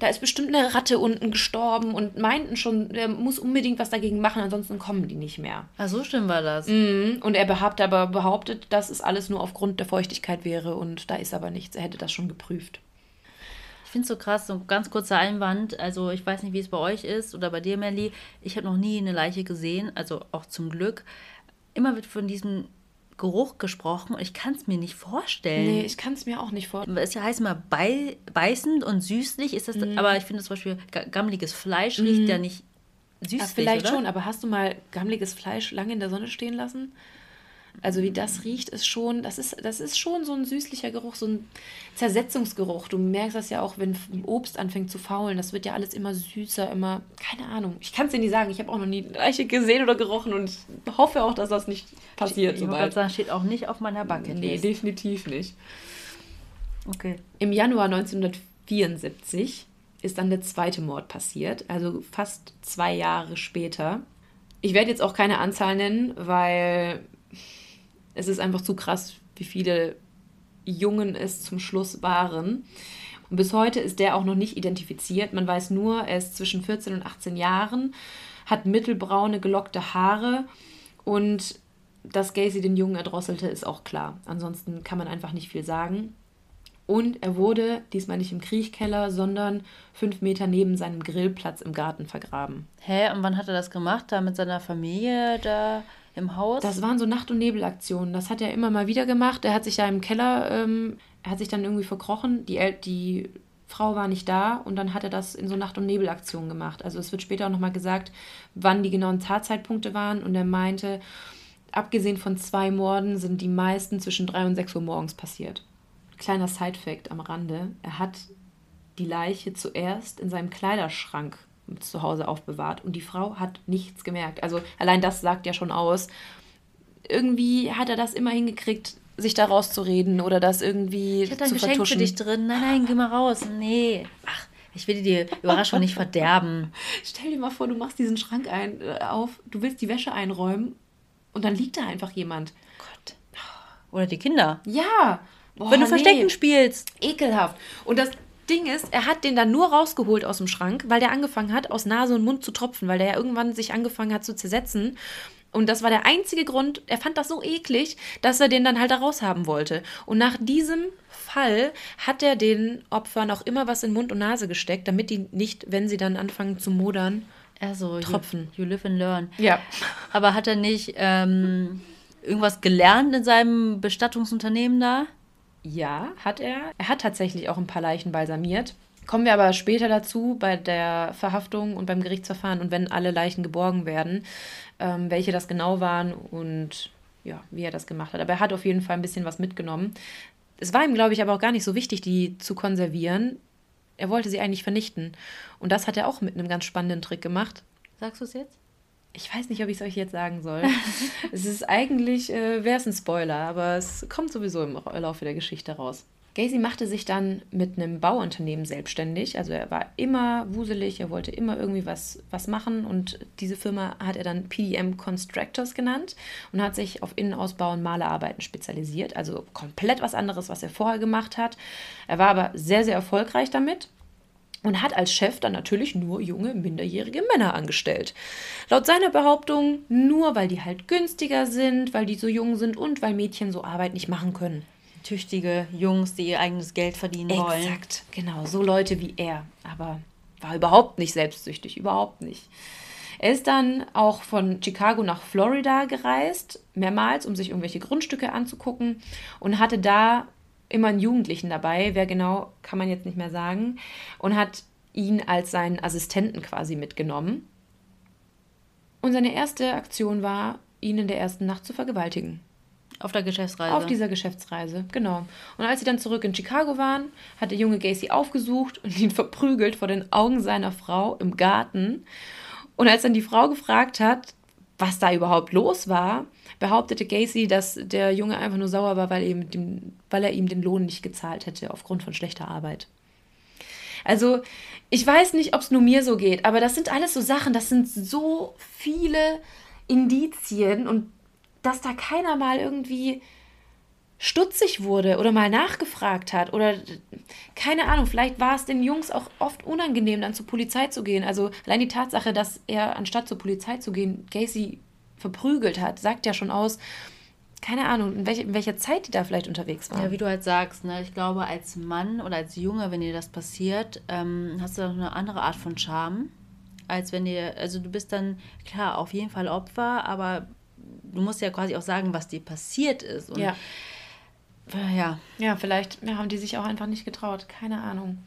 da ist bestimmt eine Ratte unten gestorben und meinten schon, er muss unbedingt was dagegen machen, ansonsten kommen die nicht mehr. Ach, so schlimm war das. Mhm. Und er behauptet aber behauptet, dass es alles nur aufgrund der Feuchtigkeit wäre und da ist aber nichts. Er hätte das schon geprüft. Ich finde es so krass, so ein ganz kurzer Einwand. Also, ich weiß nicht, wie es bei euch ist oder bei dir, Melly. Ich habe noch nie eine Leiche gesehen, also auch zum Glück. Immer wird von diesem Geruch gesprochen und ich kann es mir nicht vorstellen. Nee, ich kann es mir auch nicht vorstellen. Es heißt immer bei, beißend und süßlich, ist das, mhm. aber ich finde zum Beispiel gammeliges Fleisch riecht mhm. ja nicht süßlich, ja, Vielleicht oder? schon, aber hast du mal gammeliges Fleisch lange in der Sonne stehen lassen? Also wie das riecht, ist schon, das ist, das ist schon so ein süßlicher Geruch, so ein Zersetzungsgeruch. Du merkst das ja auch, wenn Obst anfängt zu faulen. Das wird ja alles immer süßer, immer, keine Ahnung. Ich kann es dir nicht sagen. Ich habe auch noch nie Leiche gesehen oder gerochen und ich hoffe auch, dass das nicht passiert. Ich wollte sagen, steht auch nicht auf meiner Backe. Nee, definitiv nicht. Okay. Im Januar 1974 ist dann der zweite Mord passiert, also fast zwei Jahre später. Ich werde jetzt auch keine Anzahl nennen, weil es ist einfach zu krass, wie viele Jungen es zum Schluss waren. Und bis heute ist der auch noch nicht identifiziert. Man weiß nur, er ist zwischen 14 und 18 Jahren, hat mittelbraune, gelockte Haare und dass Gacy den Jungen erdrosselte, ist auch klar. Ansonsten kann man einfach nicht viel sagen. Und er wurde diesmal nicht im Kriechkeller, sondern fünf Meter neben seinem Grillplatz im Garten vergraben. Hä, und wann hat er das gemacht? Da mit seiner Familie da? Im Haus? Das waren so Nacht- und Nebelaktionen. Das hat er immer mal wieder gemacht. Er hat sich da im Keller, ähm, er hat sich dann irgendwie verkrochen. Die, El die Frau war nicht da und dann hat er das in so Nacht- und Nebelaktionen gemacht. Also es wird später auch nochmal gesagt, wann die genauen Tatzeitpunkte waren und er meinte, abgesehen von zwei Morden sind die meisten zwischen drei und sechs Uhr morgens passiert. Kleiner Side-Fact am Rande: Er hat die Leiche zuerst in seinem Kleiderschrank zu Hause aufbewahrt und die Frau hat nichts gemerkt. Also allein das sagt ja schon aus. Irgendwie hat er das immer hingekriegt, sich da rauszureden oder das irgendwie ich hatte ein Geschenk vertuschen. für dich drin. Nein, nein, geh mal raus. Nee. Ach, ich will dir die Überraschung nicht verderben. Stell dir mal vor, du machst diesen Schrank ein, äh, auf, du willst die Wäsche einräumen und dann liegt da einfach jemand. Gott. Oder die Kinder. Ja. Boah, Wenn du nee. Verstecken spielst. Ekelhaft. Und das, Ding ist, er hat den dann nur rausgeholt aus dem Schrank, weil der angefangen hat, aus Nase und Mund zu tropfen, weil der ja irgendwann sich angefangen hat zu zersetzen. Und das war der einzige Grund, er fand das so eklig, dass er den dann halt da raushaben wollte. Und nach diesem Fall hat er den Opfern auch immer was in Mund und Nase gesteckt, damit die nicht, wenn sie dann anfangen zu modern, also, tropfen. You, you live and learn. Ja. Aber hat er nicht ähm, irgendwas gelernt in seinem Bestattungsunternehmen da? Ja, hat er. Er hat tatsächlich auch ein paar Leichen balsamiert. Kommen wir aber später dazu bei der Verhaftung und beim Gerichtsverfahren und wenn alle Leichen geborgen werden, ähm, welche das genau waren und ja, wie er das gemacht hat. Aber er hat auf jeden Fall ein bisschen was mitgenommen. Es war ihm, glaube ich, aber auch gar nicht so wichtig, die zu konservieren. Er wollte sie eigentlich vernichten. Und das hat er auch mit einem ganz spannenden Trick gemacht. Sagst du es jetzt? Ich weiß nicht, ob ich es euch jetzt sagen soll. es ist eigentlich, äh, wäre es ein Spoiler, aber es kommt sowieso im Laufe der Geschichte raus. Gacy machte sich dann mit einem Bauunternehmen selbstständig. Also er war immer wuselig, er wollte immer irgendwie was, was machen und diese Firma hat er dann PDM Constructors genannt und hat sich auf Innenausbau und Malerarbeiten spezialisiert. Also komplett was anderes, was er vorher gemacht hat. Er war aber sehr, sehr erfolgreich damit und hat als Chef dann natürlich nur junge, minderjährige Männer angestellt. Laut seiner Behauptung nur, weil die halt günstiger sind, weil die so jung sind und weil Mädchen so Arbeit nicht machen können. Tüchtige Jungs, die ihr eigenes Geld verdienen Exakt, wollen. Exakt, genau, so Leute wie er. Aber war überhaupt nicht selbstsüchtig, überhaupt nicht. Er ist dann auch von Chicago nach Florida gereist, mehrmals, um sich irgendwelche Grundstücke anzugucken und hatte da immer einen Jugendlichen dabei, wer genau, kann man jetzt nicht mehr sagen, und hat ihn als seinen Assistenten quasi mitgenommen. Und seine erste Aktion war, ihn in der ersten Nacht zu vergewaltigen. Auf der Geschäftsreise. Auf dieser Geschäftsreise, genau. Und als sie dann zurück in Chicago waren, hat der junge Gacy aufgesucht und ihn verprügelt vor den Augen seiner Frau im Garten. Und als dann die Frau gefragt hat, was da überhaupt los war, behauptete Gacy, dass der Junge einfach nur sauer war, weil, ihm dem, weil er ihm den Lohn nicht gezahlt hätte aufgrund von schlechter Arbeit. Also, ich weiß nicht, ob es nur mir so geht, aber das sind alles so Sachen, das sind so viele Indizien und dass da keiner mal irgendwie stutzig wurde oder mal nachgefragt hat oder keine Ahnung, vielleicht war es den Jungs auch oft unangenehm, dann zur Polizei zu gehen. Also allein die Tatsache, dass er anstatt zur Polizei zu gehen, Gacy verprügelt hat, sagt ja schon aus, keine Ahnung, in, welche, in welcher Zeit die da vielleicht unterwegs waren. Ja, wie du halt sagst, ne? ich glaube, als Mann oder als Junge, wenn dir das passiert, ähm, hast du noch eine andere Art von Charme, als wenn dir, also du bist dann, klar, auf jeden Fall Opfer, aber du musst ja quasi auch sagen, was dir passiert ist. Und ja. Ja. Ja, vielleicht haben die sich auch einfach nicht getraut. Keine Ahnung.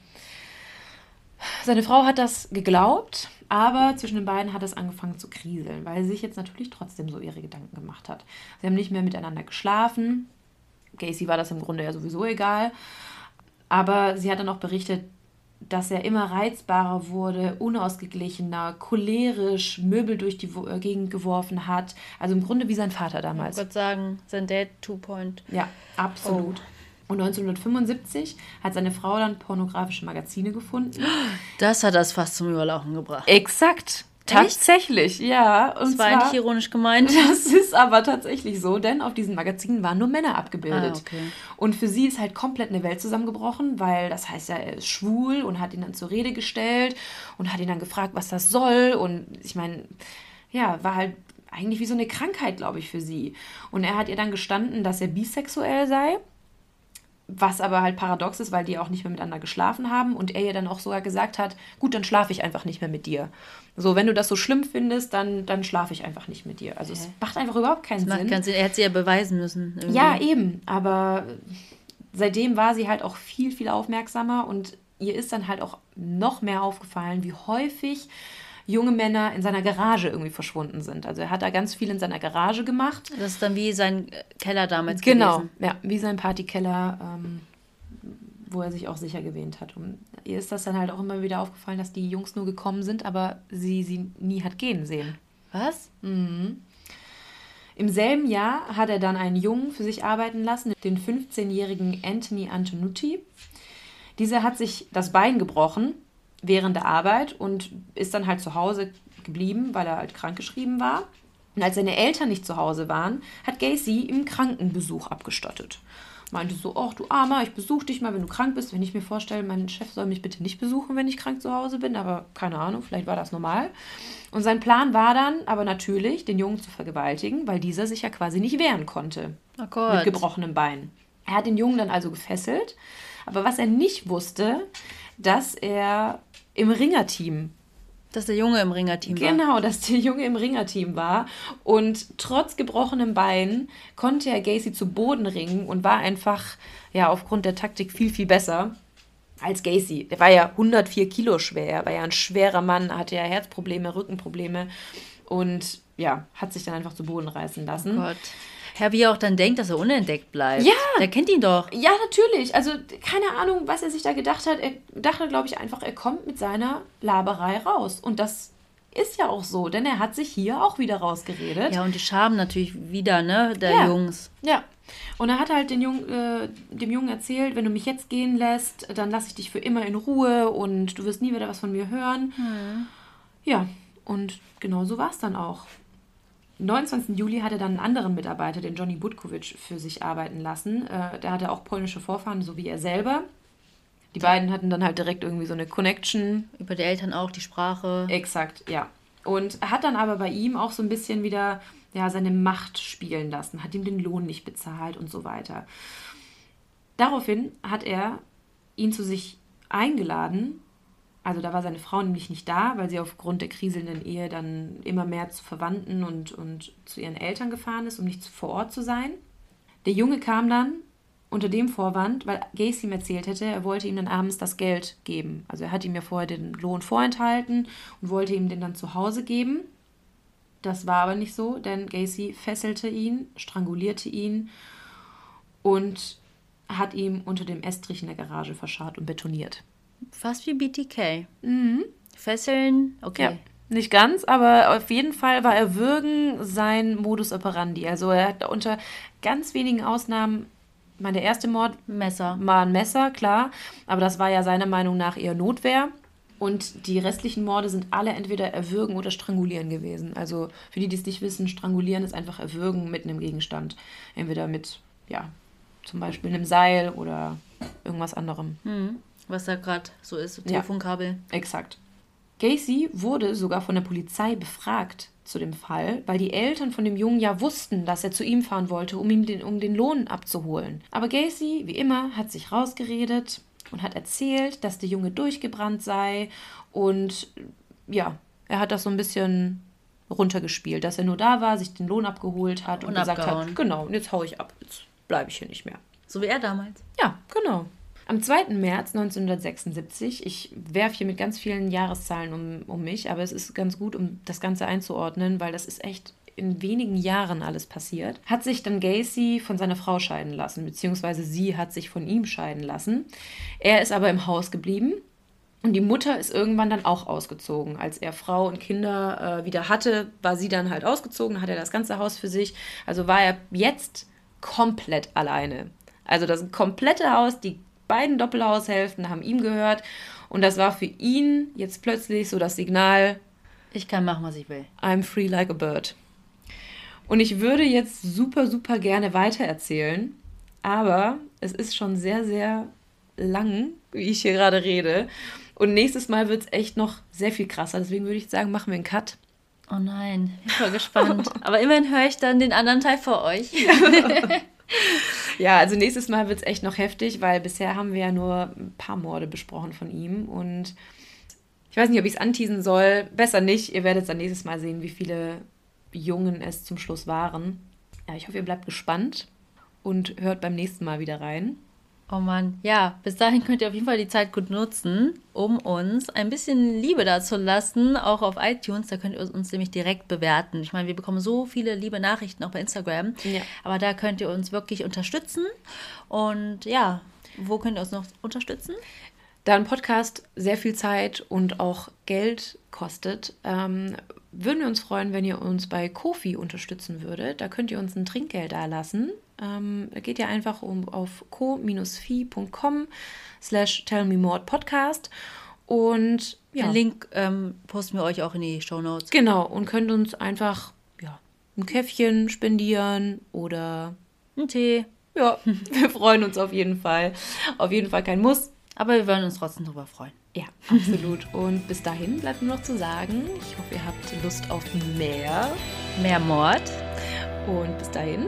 Seine Frau hat das geglaubt, aber zwischen den beiden hat es angefangen zu kriseln, weil sie sich jetzt natürlich trotzdem so ihre Gedanken gemacht hat. Sie haben nicht mehr miteinander geschlafen. Gacy war das im Grunde ja sowieso egal. Aber sie hat dann auch berichtet, dass er immer reizbarer wurde, unausgeglichener, cholerisch, Möbel durch die äh, Gegend geworfen hat. Also im Grunde wie sein Vater damals. Ich würde sagen, sein Dad 2 Ja, absolut. Oh. Und 1975 hat seine Frau dann pornografische Magazine gefunden. Das hat das fast zum Überlaufen gebracht. Exakt. Tatsächlich, ja. Und das war zwar, nicht ironisch gemeint. Das ist aber tatsächlich so, denn auf diesen Magazinen waren nur Männer abgebildet. Ah, okay. Und für sie ist halt komplett eine Welt zusammengebrochen, weil das heißt ja, er ist schwul und hat ihn dann zur Rede gestellt und hat ihn dann gefragt, was das soll. Und ich meine, ja, war halt eigentlich wie so eine Krankheit, glaube ich, für sie. Und er hat ihr dann gestanden, dass er bisexuell sei was aber halt paradox ist, weil die auch nicht mehr miteinander geschlafen haben und er ihr dann auch sogar gesagt hat, gut, dann schlafe ich einfach nicht mehr mit dir. So, wenn du das so schlimm findest, dann, dann schlafe ich einfach nicht mit dir. Also okay. es macht einfach überhaupt keinen das Sinn. Keinen Sinn. Er hätte sie ja beweisen müssen. Irgendwie. Ja, eben. Aber seitdem war sie halt auch viel, viel aufmerksamer und ihr ist dann halt auch noch mehr aufgefallen, wie häufig junge Männer in seiner Garage irgendwie verschwunden sind. Also er hat da ganz viel in seiner Garage gemacht. Das ist dann wie sein Keller damals genau, gewesen. Genau, ja, wie sein Partykeller, ähm, wo er sich auch sicher gewähnt hat. Und ihr ist das dann halt auch immer wieder aufgefallen, dass die Jungs nur gekommen sind, aber sie sie nie hat gehen sehen. Was? Mhm. Im selben Jahr hat er dann einen Jungen für sich arbeiten lassen, den 15-jährigen Anthony Antonucci. Dieser hat sich das Bein gebrochen während der Arbeit und ist dann halt zu Hause geblieben, weil er halt krankgeschrieben war. Und als seine Eltern nicht zu Hause waren, hat Gacy ihm Krankenbesuch abgestattet. Meinte so, ach du Armer, ich besuche dich mal, wenn du krank bist. Wenn ich mir vorstelle, mein Chef soll mich bitte nicht besuchen, wenn ich krank zu Hause bin. Aber keine Ahnung, vielleicht war das normal. Und sein Plan war dann aber natürlich, den Jungen zu vergewaltigen, weil dieser sich ja quasi nicht wehren konnte. Oh Gott. Mit gebrochenem Bein. Er hat den Jungen dann also gefesselt. Aber was er nicht wusste, dass er im Ringerteam. Dass der Junge im Ringerteam war. Genau, dass der Junge im Ringerteam war. Und trotz gebrochenem Bein konnte er Gacy zu Boden ringen und war einfach, ja, aufgrund der Taktik viel, viel besser als Gacy. Der war ja 104 Kilo schwer, war ja ein schwerer Mann, hatte ja Herzprobleme, Rückenprobleme und ja, hat sich dann einfach zu Boden reißen lassen. Oh Gott. Ja, wie er auch dann denkt, dass er unentdeckt bleibt. Ja. Der kennt ihn doch. Ja, natürlich. Also keine Ahnung, was er sich da gedacht hat. Er dachte, glaube ich, einfach, er kommt mit seiner Laberei raus. Und das ist ja auch so, denn er hat sich hier auch wieder rausgeredet. Ja, und die Schaben natürlich wieder, ne, der ja. Jungs. Ja. Und er hat halt den Jungen, äh, dem Jungen erzählt, wenn du mich jetzt gehen lässt, dann lasse ich dich für immer in Ruhe und du wirst nie wieder was von mir hören. Hm. Ja, und genau so war es dann auch. 29. Juli hat er dann einen anderen Mitarbeiter, den Johnny Budkowicz, für sich arbeiten lassen. Äh, der hatte auch polnische Vorfahren, so wie er selber. Die beiden hatten dann halt direkt irgendwie so eine Connection. Über die Eltern auch, die Sprache. Exakt, ja. Und hat dann aber bei ihm auch so ein bisschen wieder ja, seine Macht spielen lassen, hat ihm den Lohn nicht bezahlt und so weiter. Daraufhin hat er ihn zu sich eingeladen also da war seine Frau nämlich nicht da, weil sie aufgrund der kriselnden Ehe dann immer mehr zu Verwandten und, und zu ihren Eltern gefahren ist, um nicht vor Ort zu sein. Der Junge kam dann unter dem Vorwand, weil Gacy ihm erzählt hätte, er wollte ihm dann abends das Geld geben. Also er hat ihm ja vorher den Lohn vorenthalten und wollte ihm den dann zu Hause geben. Das war aber nicht so, denn Gacy fesselte ihn, strangulierte ihn und hat ihm unter dem Estrich in der Garage verscharrt und betoniert. Fast wie BTK. Mhm. Fesseln, okay. Ja. nicht ganz, aber auf jeden Fall war Erwürgen sein Modus operandi. Also er hat unter ganz wenigen Ausnahmen, mein der erste Mord Messer. war ein Messer, klar, aber das war ja seiner Meinung nach eher Notwehr. Und die restlichen Morde sind alle entweder Erwürgen oder Strangulieren gewesen. Also für die, die es nicht wissen, Strangulieren ist einfach Erwürgen mit einem Gegenstand. Entweder mit, ja, zum Beispiel einem Seil oder irgendwas anderem. Hm. Was da gerade so ist, so Telefonkabel. Ja, exakt. Gacy wurde sogar von der Polizei befragt zu dem Fall, weil die Eltern von dem Jungen ja wussten, dass er zu ihm fahren wollte, um ihm den, um den Lohn abzuholen. Aber Gacy, wie immer, hat sich rausgeredet und hat erzählt, dass der Junge durchgebrannt sei und ja, er hat das so ein bisschen runtergespielt, dass er nur da war, sich den Lohn abgeholt hat und, und gesagt hat, genau, und jetzt hau ich ab, jetzt bleibe ich hier nicht mehr. So wie er damals. Ja, genau. Am 2. März 1976, ich werfe hier mit ganz vielen Jahreszahlen um, um mich, aber es ist ganz gut, um das Ganze einzuordnen, weil das ist echt in wenigen Jahren alles passiert, hat sich dann Gacy von seiner Frau scheiden lassen, beziehungsweise sie hat sich von ihm scheiden lassen. Er ist aber im Haus geblieben und die Mutter ist irgendwann dann auch ausgezogen. Als er Frau und Kinder äh, wieder hatte, war sie dann halt ausgezogen, hat er das ganze Haus für sich. Also war er jetzt komplett alleine. Also das komplette Haus, die beiden Doppelhaushälften haben ihm gehört. Und das war für ihn jetzt plötzlich so das Signal, ich kann machen, was ich will. I'm free like a bird. Und ich würde jetzt super, super gerne weitererzählen, aber es ist schon sehr, sehr lang, wie ich hier gerade rede. Und nächstes Mal wird es echt noch sehr viel krasser. Deswegen würde ich sagen, machen wir einen Cut. Oh nein, ich bin voll gespannt. aber immerhin höre ich dann den anderen Teil vor euch. ja, also nächstes Mal wird es echt noch heftig, weil bisher haben wir ja nur ein paar Morde besprochen von ihm. Und ich weiß nicht, ob ich es anteasen soll. Besser nicht. Ihr werdet dann nächstes Mal sehen, wie viele Jungen es zum Schluss waren. Ja, ich hoffe, ihr bleibt gespannt und hört beim nächsten Mal wieder rein. Oh Mann, ja, bis dahin könnt ihr auf jeden Fall die Zeit gut nutzen, um uns ein bisschen Liebe dazu lassen, auch auf iTunes. Da könnt ihr uns nämlich direkt bewerten. Ich meine, wir bekommen so viele liebe Nachrichten auch bei Instagram, ja. aber da könnt ihr uns wirklich unterstützen. Und ja, wo könnt ihr uns noch unterstützen? Da ein Podcast sehr viel Zeit und auch Geld kostet, ähm, würden wir uns freuen, wenn ihr uns bei Kofi unterstützen würdet. Da könnt ihr uns ein Trinkgeld dalassen. Ähm, geht ihr einfach um, auf co-fi.com slash tellmemordpodcast und ja. Den Link ähm, posten wir euch auch in die Show Notes. Genau, und könnt uns einfach ja, ein Käffchen spendieren oder einen Tee. Ja, wir freuen uns auf jeden Fall. Auf jeden Fall kein Muss. Aber wir würden uns trotzdem darüber freuen. Ja, absolut. Und bis dahin bleibt nur noch zu sagen, ich hoffe, ihr habt Lust auf mehr. Mehr Mord. Und bis dahin,